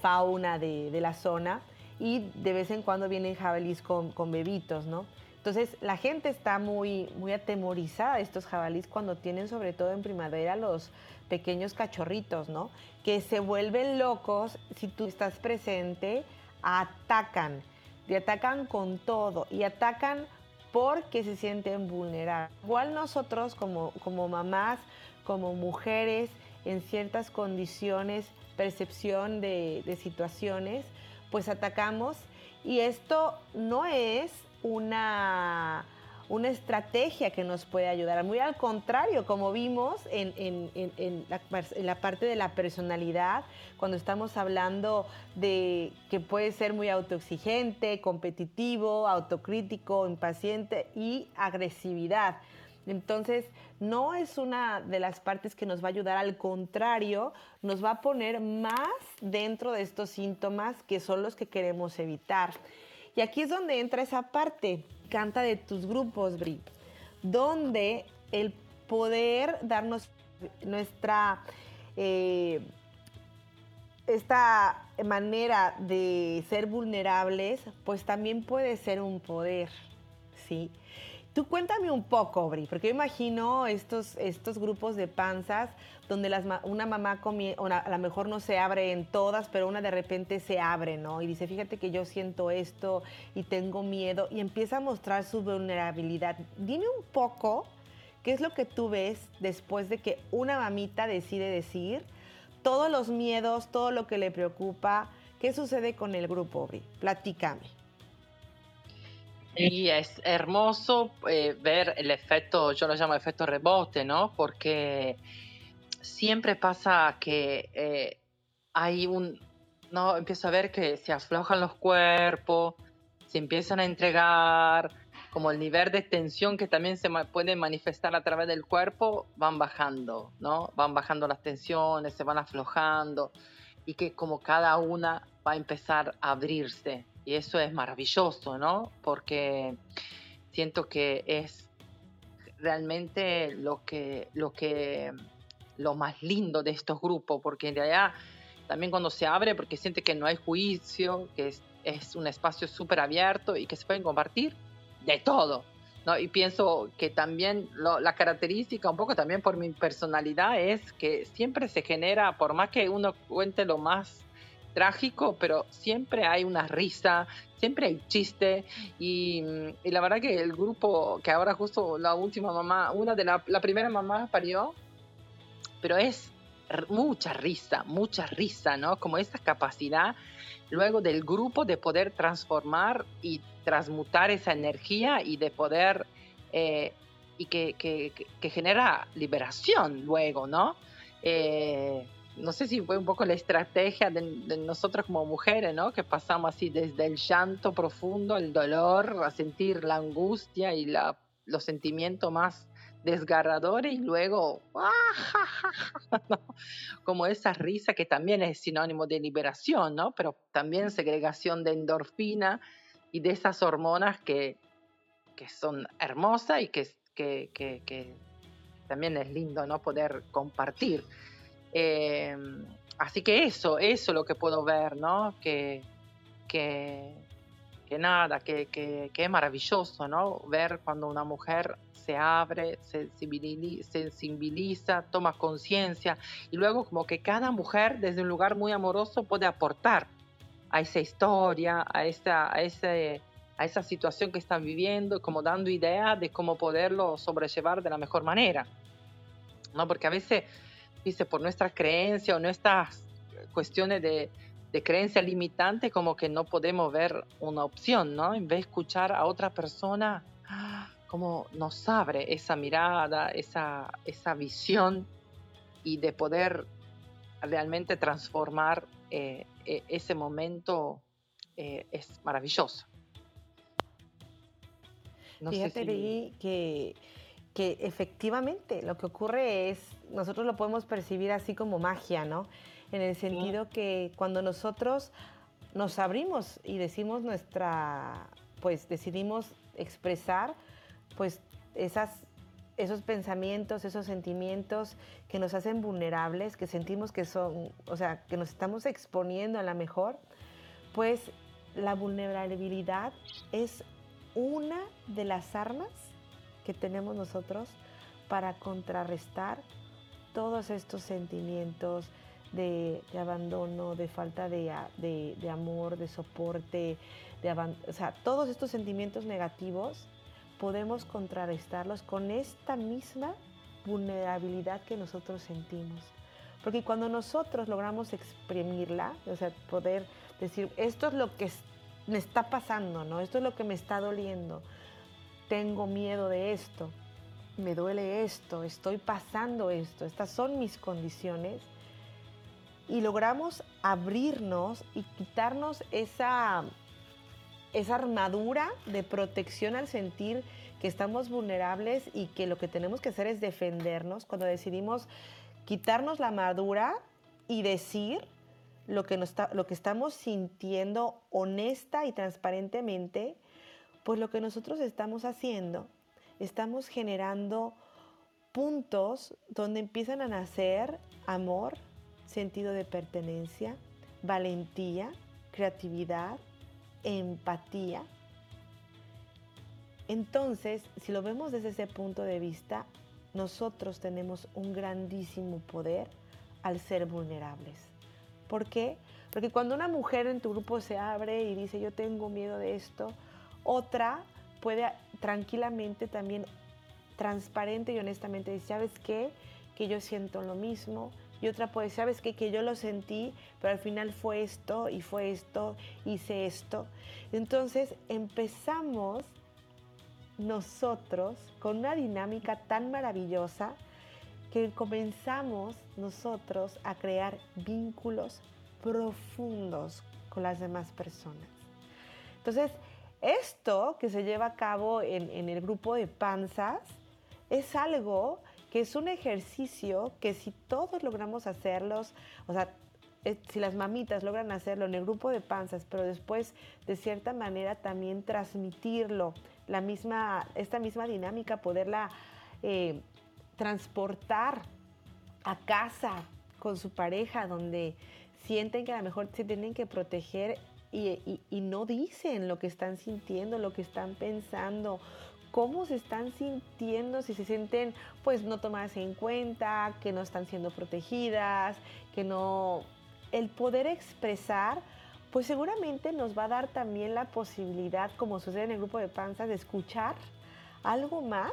fauna de, la zona y de vez en cuando vienen jabalís con, con bebitos, ¿no? Entonces la gente está muy, muy atemorizada de estos jabalís cuando tienen sobre todo en primavera los pequeños cachorritos, ¿no? Que se vuelven locos si tú estás presente atacan, y atacan con todo y atacan porque se sienten vulnerables. Igual nosotros como, como mamás, como mujeres, en ciertas condiciones, percepción de situaciones, pues atacamos y esto no es una una estrategia que nos puede ayudar. Muy al contrario, como vimos en, la, parte de la personalidad, cuando estamos hablando de que puede ser muy autoexigente, competitivo, autocrítico, impaciente y agresividad. Entonces, no es una de las partes que nos va a ayudar, al contrario, nos va a poner más dentro de estos síntomas que son los que queremos evitar. Y aquí es donde entra esa parte canta de tus grupos, Bri, donde el poder darnos nuestra, eh, esta manera de ser vulnerables, pues también puede ser un poder, ¿sí? Tú cuéntame un poco, Bri, porque yo imagino estos, estos grupos de panzas donde una mamá a lo mejor no se abre en todas, pero una de repente se abre, ¿no? Y dice, fíjate que yo siento esto y tengo miedo y empieza a mostrar su vulnerabilidad. Dime un poco qué es lo que tú ves después de que una mamita decide decir todos los miedos, todo lo que le preocupa. ¿Qué sucede con el grupo, Bri? Platícame. Y es hermoso eh, ver el efecto, yo lo llamo efecto rebote, ¿no? Porque siempre pasa que eh, hay un, no, empiezo a ver que se aflojan los cuerpos, se empiezan a entregar, como el nivel de tensión que también se puede manifestar a través del cuerpo, van bajando, ¿no? Van bajando las tensiones, se van aflojando y que como cada una va a empezar a abrirse. Y eso es maravilloso, ¿no? Porque siento que es realmente lo que, lo que, lo más lindo de estos grupos, porque en realidad también cuando se abre, porque siente que no hay juicio, que es, es un espacio súper abierto y que se pueden compartir de todo. ¿no? Y pienso que también la característica, un poco también por mi personalidad, es que siempre se genera, por más que uno cuente lo más trágico, pero siempre hay una risa, siempre hay chiste y, y, la verdad que el grupo que ahora justo la última mamá, una de la, la primera mamá parió, pero es mucha risa, mucha risa, ¿no? Como esa capacidad luego del grupo de poder transformar y transmutar esa energía y de poder, eh, y que, que, que, genera liberación luego, ¿no? Eh, no sé si fue un poco la estrategia de, de, nosotros como mujeres, ¿no? Que pasamos así desde el llanto profundo, el dolor, a sentir la angustia y la, los sentimientos más desgarrador y luego como esa risa que también es sinónimo de liberación, ¿no? Pero también segregación de endorfina y de esas hormonas que, que son hermosas y que, que, que, también es lindo, ¿no? Poder compartir. Eh, así que eso, eso es lo que puedo ver, ¿no? Que, que, que nada, que, que, que es maravilloso, ¿no? Ver cuando una mujer se abre, se sensibiliza, toma conciencia y luego como que cada mujer desde un lugar muy amoroso puede aportar a esa historia, a esa, a ese, a esa situación que están viviendo, como dando ideas de cómo poderlo sobrellevar de la mejor manera. ¿no? Porque a veces, dice, por nuestra creencia o nuestras cuestiones de, de creencia limitante, como que no podemos ver una opción, ¿no? En vez de escuchar a otra persona, cómo nos abre esa mirada, esa, esa visión y de poder realmente transformar eh, e, ese momento eh, es maravilloso. No Fíjate, si... que, que efectivamente lo que ocurre es, nosotros lo podemos percibir así como magia, ¿no? En el sentido que cuando nosotros nos abrimos y decimos nuestra, pues decidimos expresar, pues esas, esos pensamientos, esos sentimientos que nos hacen vulnerables, que sentimos que son, o sea, que nos estamos exponiendo a la mejor, pues la vulnerabilidad es una de las armas que tenemos nosotros para contrarrestar todos estos sentimientos de, abandono, de falta de, de, amor, de soporte, de o sea, todos estos sentimientos negativos podemos contrarrestarlos con esta misma vulnerabilidad que nosotros sentimos. Porque cuando nosotros logramos exprimirla, o sea, poder decir, esto es lo que me está pasando, ¿no? Esto es lo que me está doliendo. Tengo miedo de esto, me duele esto, estoy pasando esto, estas son mis condiciones. Y logramos abrirnos y quitarnos esa esa armadura de protección al sentir que estamos vulnerables y que lo que tenemos que hacer es defendernos cuando decidimos quitarnos la armadura y decir lo que, nos lo que estamos sintiendo honesta y transparentemente, pues lo que nosotros estamos haciendo, estamos generando puntos donde empiezan a nacer amor, sentido de pertenencia, valentía, creatividad, empatía, entonces, si lo vemos desde ese punto de vista, nosotros tenemos un grandísimo poder al ser vulnerables. ¿Por qué? Porque cuando una mujer en tu grupo se abre y dice yo tengo miedo de esto, otra puede tranquilamente también, transparente y honestamente decir, ¿sabes qué? Que yo siento lo mismo, y otra pues, ¿sabes qué? Que yo lo sentí, pero al final fue esto y fue esto, hice esto. Entonces empezamos nosotros con una dinámica tan maravillosa que comenzamos nosotros a crear vínculos profundos con las demás personas. Entonces, esto que se lleva a cabo en, el grupo de panzas es algo que es un ejercicio que si todos logramos hacerlos, o sea, eh, si las mamitas logran hacerlo en el grupo de panzas, pero después de cierta manera también transmitirlo, la misma, esta misma dinámica, poderla eh, transportar a casa con su pareja, donde sienten que a lo mejor se tienen que proteger y, no dicen lo que están sintiendo, lo que están pensando, cómo se están sintiendo, si se sienten pues no tomadas en cuenta, que no están siendo protegidas, que no... El poder expresar, pues seguramente nos va a dar también la posibilidad, como sucede en el grupo de panzas, de escuchar algo más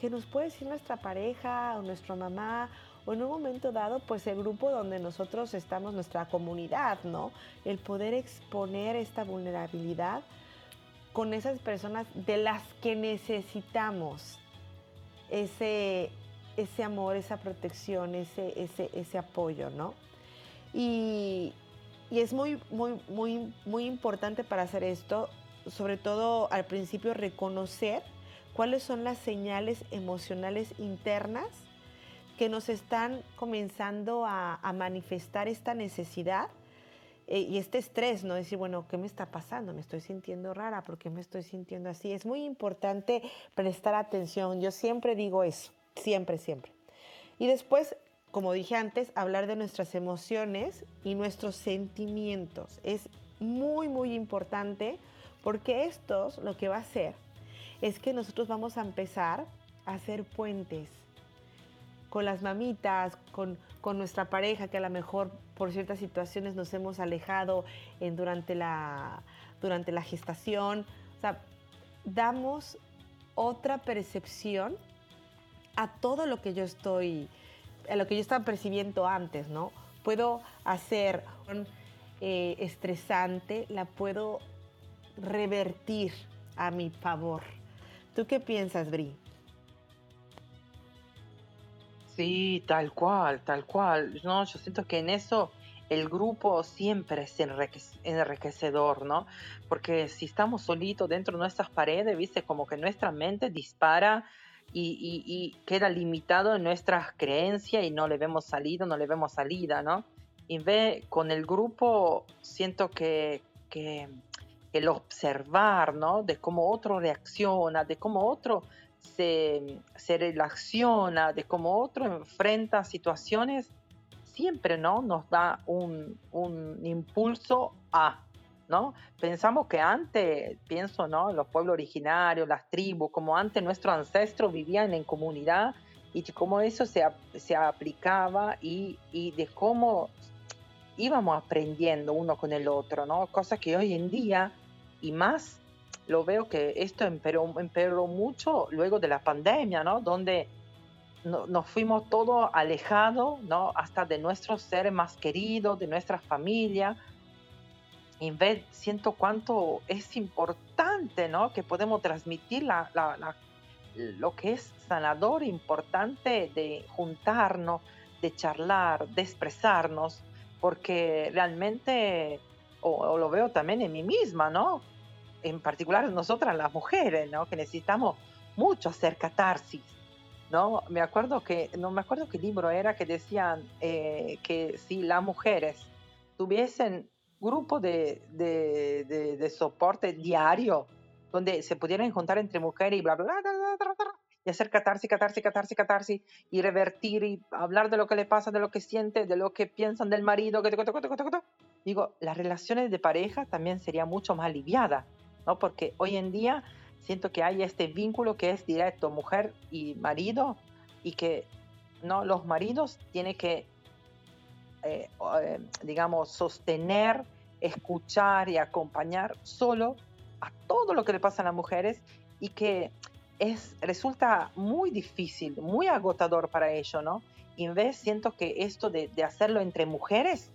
que nos puede decir nuestra pareja o nuestra mamá o en un momento dado, pues el grupo donde nosotros estamos, nuestra comunidad, ¿no? El poder exponer esta vulnerabilidad con esas personas de las que necesitamos ese, ese amor, esa protección, ese, ese, ese apoyo, ¿no? Y, y es muy, muy, muy, muy importante para hacer esto, sobre todo al principio, reconocer cuáles son las señales emocionales internas que nos están comenzando a, manifestar esta necesidad eh, y este estrés, ¿no? Decir, bueno, ¿qué me está pasando? Me estoy sintiendo rara, ¿por qué me estoy sintiendo así? Es muy importante prestar atención. Yo siempre digo eso, siempre, siempre. Y después, como dije antes, hablar de nuestras emociones y nuestros sentimientos. Es muy, muy importante porque esto lo que va a hacer es que nosotros vamos a empezar a hacer puentes con las mamitas, con, nuestra pareja, que a lo mejor por ciertas situaciones nos hemos alejado en, durante, la, durante la gestación. O sea, damos otra percepción a todo lo que yo estoy, a lo que yo estaba percibiendo antes, ¿no? Puedo hacer eh, estresante, la puedo revertir a mi favor. ¿Tú qué piensas, Bri? Sí, tal cual, tal cual. No, yo siento que en eso el grupo siempre es enriquecedor, ¿no? Porque si estamos solitos dentro de nuestras paredes, viste, como que nuestra mente dispara y, queda limitado en nuestras creencias y no le vemos salida, no le vemos salida, ¿no? Y ve, con el grupo siento que, que el observar, ¿no? De cómo otro reacciona, de cómo otro se, se relaciona, de cómo otro enfrenta situaciones, siempre ¿no? nos da un, un impulso a, ¿no? Pensamos que antes, pienso, ¿no? Los pueblos originarios, las tribus, como antes nuestros ancestros vivían en comunidad y cómo eso se, se aplicaba y, y, de cómo íbamos aprendiendo uno con el otro, ¿no? Cosa que hoy en día, y más lo veo que esto empeoró, empeoró mucho luego de la pandemia, ¿no? Donde nos fuimos todos alejados, ¿no? Hasta de nuestros seres más queridos, de nuestra familia. Y vez siento cuánto es importante, ¿no? Que podemos transmitir la, la, lo que es sanador, importante de juntarnos, de charlar, de expresarnos, porque realmente, o lo veo también en mí misma, ¿no? En particular nosotras las mujeres, ¿no? Que necesitamos mucho hacer catarsis, ¿no? Me acuerdo que, no me acuerdo qué libro era que decían eh, que si las mujeres tuviesen grupo de, de, de, soporte diario, donde se pudieran juntar entre mujeres y bla, bla, bla, bla, bla, bla y hacer catarsis, catarsis, catarsis, catarsis, y revertir y hablar de lo que le pasa, de lo que siente, de lo que piensan del marido, que digo, las relaciones de pareja también sería mucho más aliviada ¿no? Porque hoy en día siento que hay este vínculo que es directo mujer y marido y que no los maridos tienen que eh, eh, digamos sostener escuchar y acompañar solo a todo lo que le pasa a las mujeres y que es resulta muy difícil muy agotador para ellos no y en vez siento que esto de, de hacerlo entre mujeres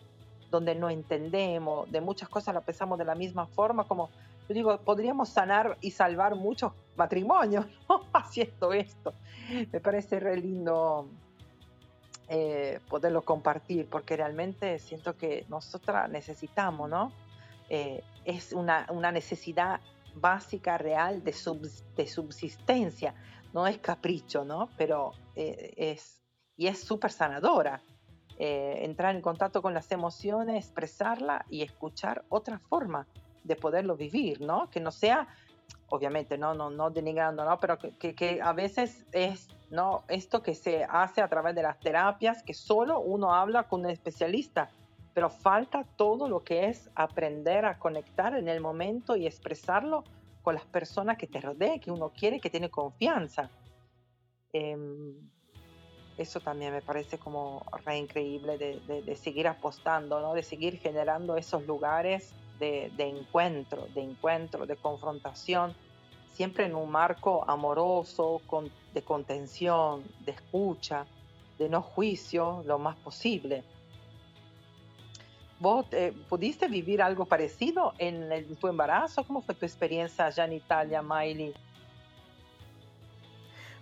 donde no entendemos de muchas cosas la pensamos de la misma forma como yo digo, podríamos sanar y salvar muchos matrimonios haciendo esto. Me parece re lindo eh, poderlo compartir porque realmente siento que nosotras necesitamos, ¿no? Eh, es una, una, necesidad básica, real de, de, subsistencia, no es capricho, ¿no? Pero eh, es, y es súper sanadora. Entrar en contacto con las emociones, expresarla y escuchar otra forma de poderlo vivir, ¿no? Que no sea, obviamente, no, no, no denigrando, ¿no? Pero que, que, a veces es, ¿no? Esto que se hace a través de las terapias, que solo uno habla con un especialista, pero falta todo lo que es aprender a conectar en el momento y expresarlo con las personas que te rodean, que uno quiere, que tiene confianza. Em, eso también me parece como re increíble de, seguir apostando, ¿no? de seguir generando esos lugares de, encuentro, de encuentro, de confrontación, siempre en un marco amoroso, de contención, de escucha, de no juicio, lo más posible. ¿Vos eh, pudiste vivir algo parecido en, tu embarazo? ¿Cómo fue tu experiencia allá en Italia, Miley?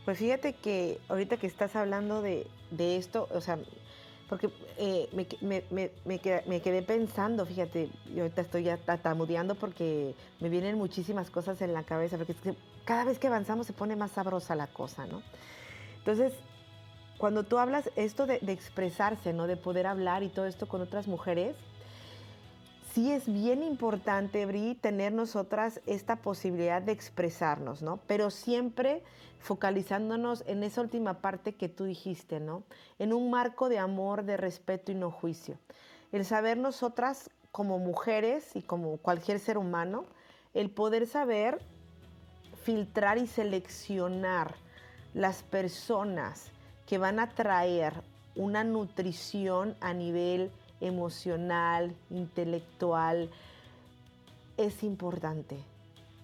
Pues fíjate que ahorita que estás hablando de, esto, o sea, porque eh, me, quedé, pensando, fíjate, yo ahorita estoy ya tatamudeando porque me vienen muchísimas cosas en la cabeza, porque cada vez que avanzamos se pone más sabrosa la cosa, ¿no? Entonces, cuando tú hablas esto de, de expresarse, ¿no? De poder hablar y todo esto con otras mujeres, sí es bien importante, Bri, tener nosotras esta posibilidad de expresarnos, ¿no? Pero siempre focalizándonos en esa última parte que tú dijiste, ¿no? En un marco de amor, de respeto y no juicio. El saber nosotras como mujeres y como cualquier ser humano, el poder saber filtrar y seleccionar las personas que van a traer una nutrición a nivel emocional, intelectual, es importante.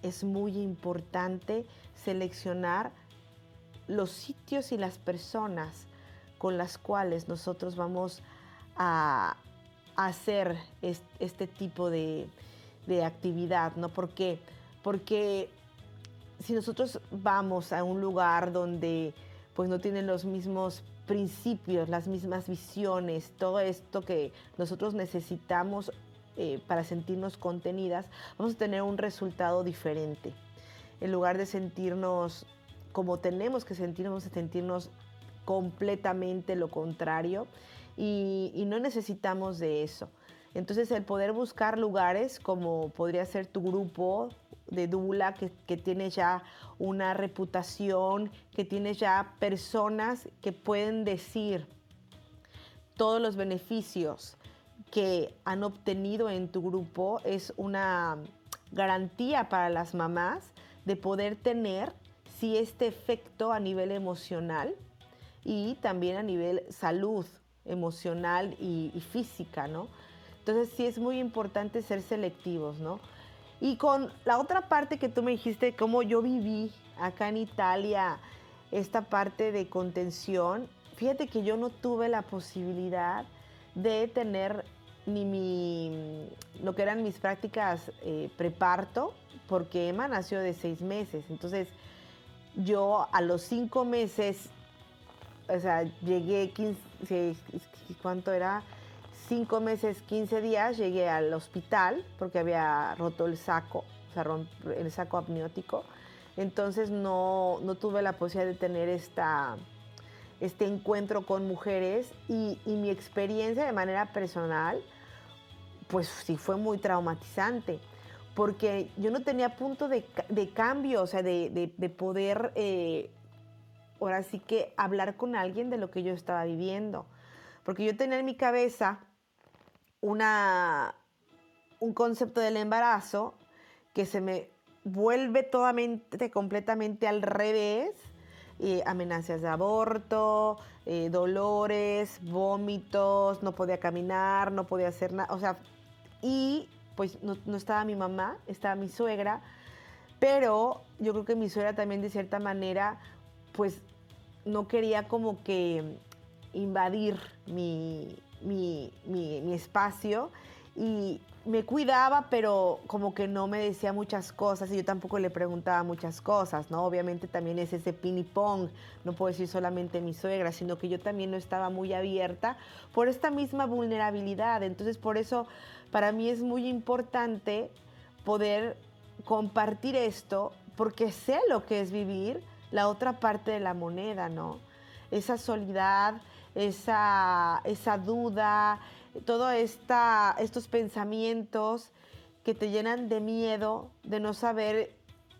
Es muy importante seleccionar los sitios y las personas con las cuales nosotros vamos a hacer este tipo de, actividad, ¿no? ¿Por qué? Porque si nosotros vamos a un lugar donde pues no tienen los mismos principios, las mismas visiones, todo esto que nosotros necesitamos eh, para sentirnos contenidas, vamos a tener un resultado diferente. En lugar de sentirnos como tenemos que sentirnos, vamos a sentirnos completamente lo contrario y, no necesitamos de eso. Entonces el poder buscar lugares como podría ser tu grupo de Dula, que, que, tiene ya una reputación, que tiene ya personas que pueden decir todos los beneficios que han obtenido en tu grupo, es una garantía para las mamás de poder tener si este efecto a nivel emocional y también a nivel salud emocional y, física, ¿no? Entonces sí es muy importante ser selectivos, ¿no? Y con la otra parte que tú me dijiste, cómo yo viví acá en Italia esta parte de contención, fíjate que yo no tuve la posibilidad de tener ni mi, lo que eran mis prácticas eh, preparto, porque Emma nació de seis meses. Entonces, yo a los cinco meses, o sea, llegué 15, ¿cuánto era? Cinco meses, 15 días, llegué al hospital porque había roto el saco, o sea, el saco amniótico. Entonces no, tuve la posibilidad de tener esta, este encuentro con mujeres y, mi experiencia de manera personal, pues sí fue muy traumatizante porque yo no tenía punto de, cambio, o sea, de, poder, eh, ahora sí que hablar con alguien de lo que yo estaba viviendo. Porque yo tenía en mi cabeza una, un concepto del embarazo que se me vuelve totalmente, completamente al revés. Eh, amenazas de aborto, eh, dolores, vómitos, no podía caminar, no podía hacer nada, o sea, y pues no, estaba mi mamá, estaba mi suegra, pero yo creo que mi suegra también de cierta manera, pues no quería como que invadir mi, mi espacio y me cuidaba, pero como que no me decía muchas cosas y yo tampoco le preguntaba muchas cosas, ¿no? Obviamente también es ese ping pong, no puedo decir solamente mi suegra, sino que yo también no estaba muy abierta por esta misma vulnerabilidad. Entonces, por eso para mí es muy importante poder compartir esto, porque sé lo que es vivir la otra parte de la moneda, ¿no? Esa soledad, esa, esa duda, todos estos pensamientos que te llenan de miedo, de no saber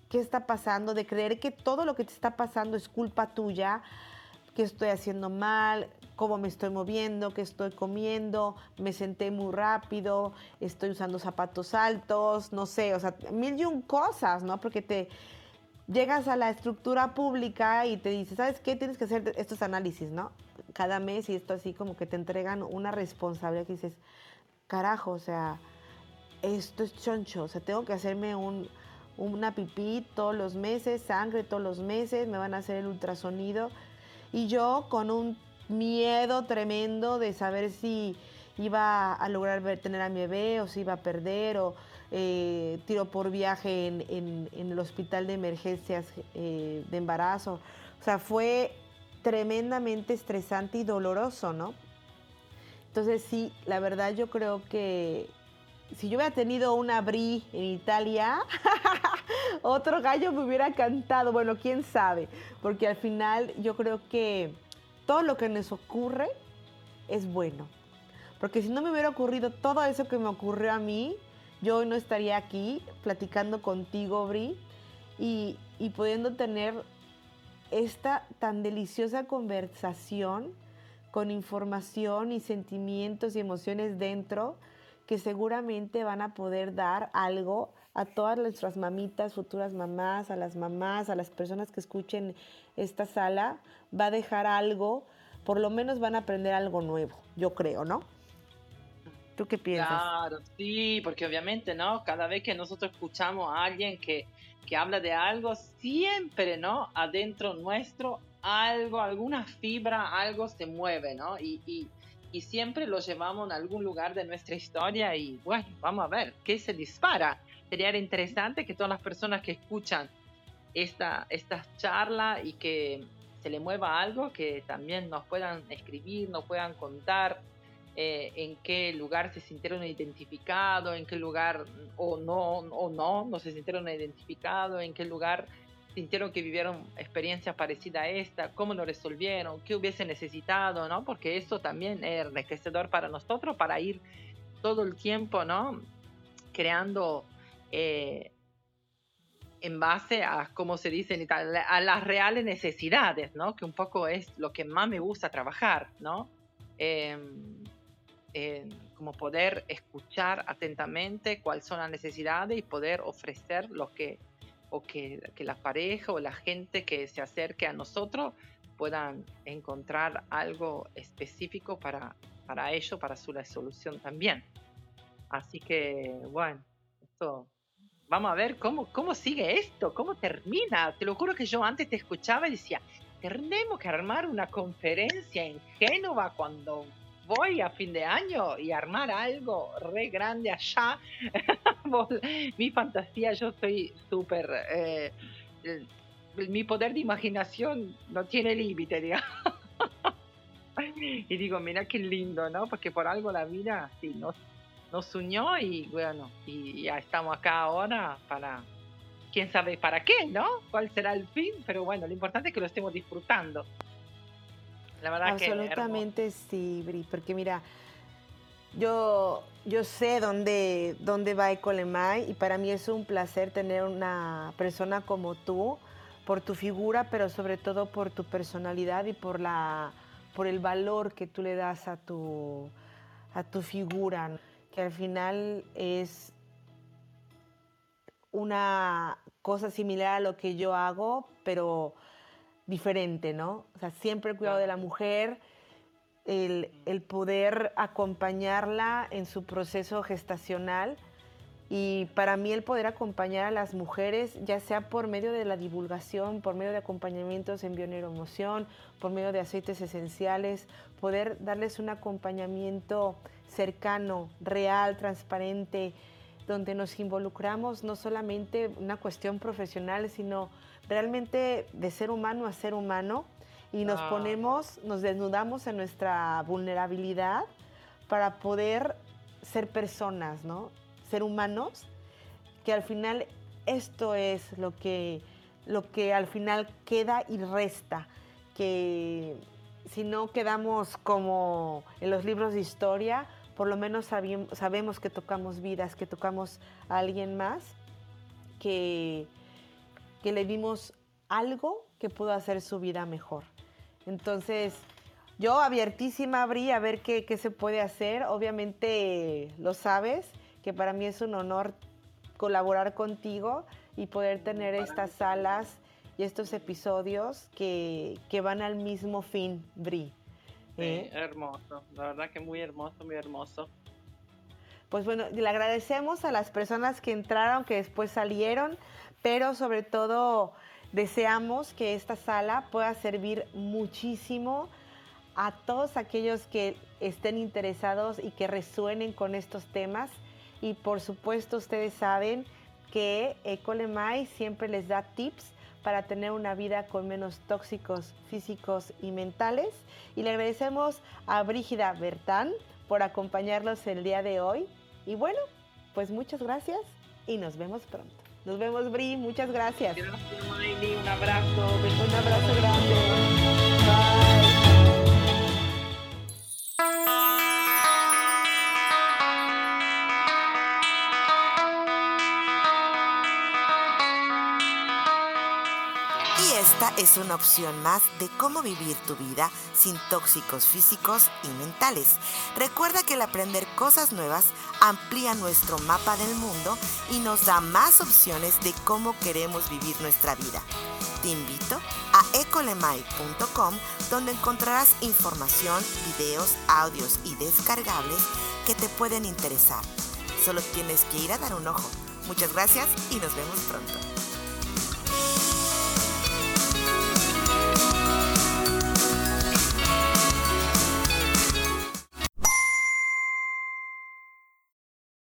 qué está pasando, de creer que todo lo que te está pasando es culpa tuya, qué estoy haciendo mal, cómo me estoy moviendo, qué estoy comiendo, me senté muy rápido, estoy usando zapatos altos, no sé, o sea, mil y un cosas, ¿no? Porque te llegas a la estructura pública y te dice, ¿sabes qué? Tienes que hacer estos análisis, ¿no? Cada mes y esto así como que te entregan una responsabilidad que dices, carajo, o sea, esto es choncho, o sea, tengo que hacerme un, una pipí todos los meses, sangre todos los meses, me van a hacer el ultrasonido. Y yo con un miedo tremendo de saber si iba a lograr ver, tener a mi bebé o si iba a perder o eh, tiro por viaje en, el hospital de emergencias eh, de embarazo. O sea, fue tremendamente estresante y doloroso, ¿no? Entonces sí, la verdad yo creo que si yo hubiera tenido una Brie en Italia, otro gallo me hubiera cantado. Bueno, quién sabe, porque al final yo creo que todo lo que nos ocurre es bueno. Porque si no me hubiera ocurrido todo eso que me ocurrió a mí, yo hoy no estaría aquí platicando contigo, Bri, y, y pudiendo tener esta tan deliciosa conversación con información y sentimientos y emociones dentro que seguramente van a poder dar algo a todas nuestras mamitas, futuras mamás, a las mamás, a las personas que escuchen esta sala, va a dejar algo, por lo menos van a aprender algo nuevo, yo creo, ¿no? ¿Tú qué piensas? Claro, sí, porque obviamente, ¿no? Cada vez que nosotros escuchamos a alguien que, que habla de algo, siempre, ¿no? Adentro nuestro, algo, alguna fibra, algo se mueve, ¿no? Y, y, y siempre lo llevamos en algún lugar de nuestra historia y, bueno, vamos a ver qué se dispara. Sería interesante que todas las personas que escuchan esta, esta charla y que se le mueva algo, que también nos puedan escribir, nos puedan contar eh, en qué lugar se sintieron identificados, en qué lugar o no, o no, no se sintieron identificados, en qué lugar sintieron que vivieron experiencias parecidas a esta, cómo lo resolvieron, qué hubiese necesitado, ¿no? Porque eso también es enriquecedor para nosotros, para ir todo el tiempo, ¿no? Creando eh, en base a, como se dice a las reales necesidades, ¿no? Que un poco es lo que más me gusta trabajar, ¿no? Em, como poder escuchar atentamente cuáles son las necesidades y poder ofrecer lo que, o que, que la pareja o la gente que se acerque a nosotros puedan encontrar algo específico para, para ello, para su resolución también. Así que, bueno, esto, vamos a ver cómo, cómo sigue esto, cómo termina. Te lo juro que yo antes te escuchaba y decía, tenemos que armar una conferencia en Génova cuando voy a fin de año y armar algo re grande allá. mi fantasía, yo soy súper... Eh, mi poder de imaginación no tiene límite, digamos. y digo, mira qué lindo, ¿no? Porque por algo la vida sí, nos, nos unió y bueno, y ya estamos acá ahora para, quién sabe para qué, ¿no? ¿Cuál será el fin? Pero bueno, lo importante es que lo estemos disfrutando. Absolutamente sí, Bri, porque mira, yo, yo sé dónde, dónde va Ecolemay y para mí es un placer tener una persona como tú, por tu figura, pero sobre todo por tu personalidad y por, la, por el valor que tú le das a tu, a tu figura, que al final es una cosa similar a lo que yo hago, pero diferente, ¿no? O sea, siempre el cuidado de la mujer, el, poder acompañarla en su proceso gestacional y para mí el poder acompañar a las mujeres, ya sea por medio de la divulgación, por medio de acompañamientos en bioneuromoción, por medio de aceites esenciales, poder darles un acompañamiento cercano, real, transparente, donde nos involucramos no solamente en una cuestión profesional, sino realmente de ser humano a ser humano y nos ah. ponemos, nos desnudamos en nuestra vulnerabilidad para poder ser personas, ¿no? Ser humanos, que al final esto es lo que, lo que al final queda y resta, que si no quedamos como en los libros de historia, por lo menos sabemos que tocamos vidas, que tocamos a alguien más, que, que le dimos algo que pudo hacer su vida mejor. Entonces, yo abiertísima abrí a ver qué, qué se puede hacer. Obviamente lo sabes, que para mí es un honor colaborar contigo y poder tener estas salas y estos episodios que, que van al mismo fin, Bri. ¿eh? hermoso, la verdad que muy hermoso, muy hermoso. Pues bueno, le agradecemos a las personas que entraron, que después salieron, pero sobre todo deseamos que esta sala pueda servir muchísimo a todos aquellos que estén interesados y que resuenen con estos temas. Y por supuesto ustedes saben que Ecolemai siempre les da tips para tener una vida con menos tóxicos físicos y mentales. Y le agradecemos a Brígida Bertán por acompañarnos el día de hoy. Y bueno, pues muchas gracias y nos vemos pronto. Nos vemos, Bri. Muchas gracias. Gracias, Un abrazo. Un abrazo grande. Y es una opción más de cómo vivir tu vida sin tóxicos físicos y mentales. Recuerda que el aprender cosas nuevas amplía nuestro mapa del mundo y nos da más opciones de cómo queremos vivir nuestra vida. Te invito a ecolemai.com donde encontrarás información, videos, audios y descargables que te pueden interesar. Solo tienes que ir a dar un ojo. Muchas gracias y nos vemos pronto.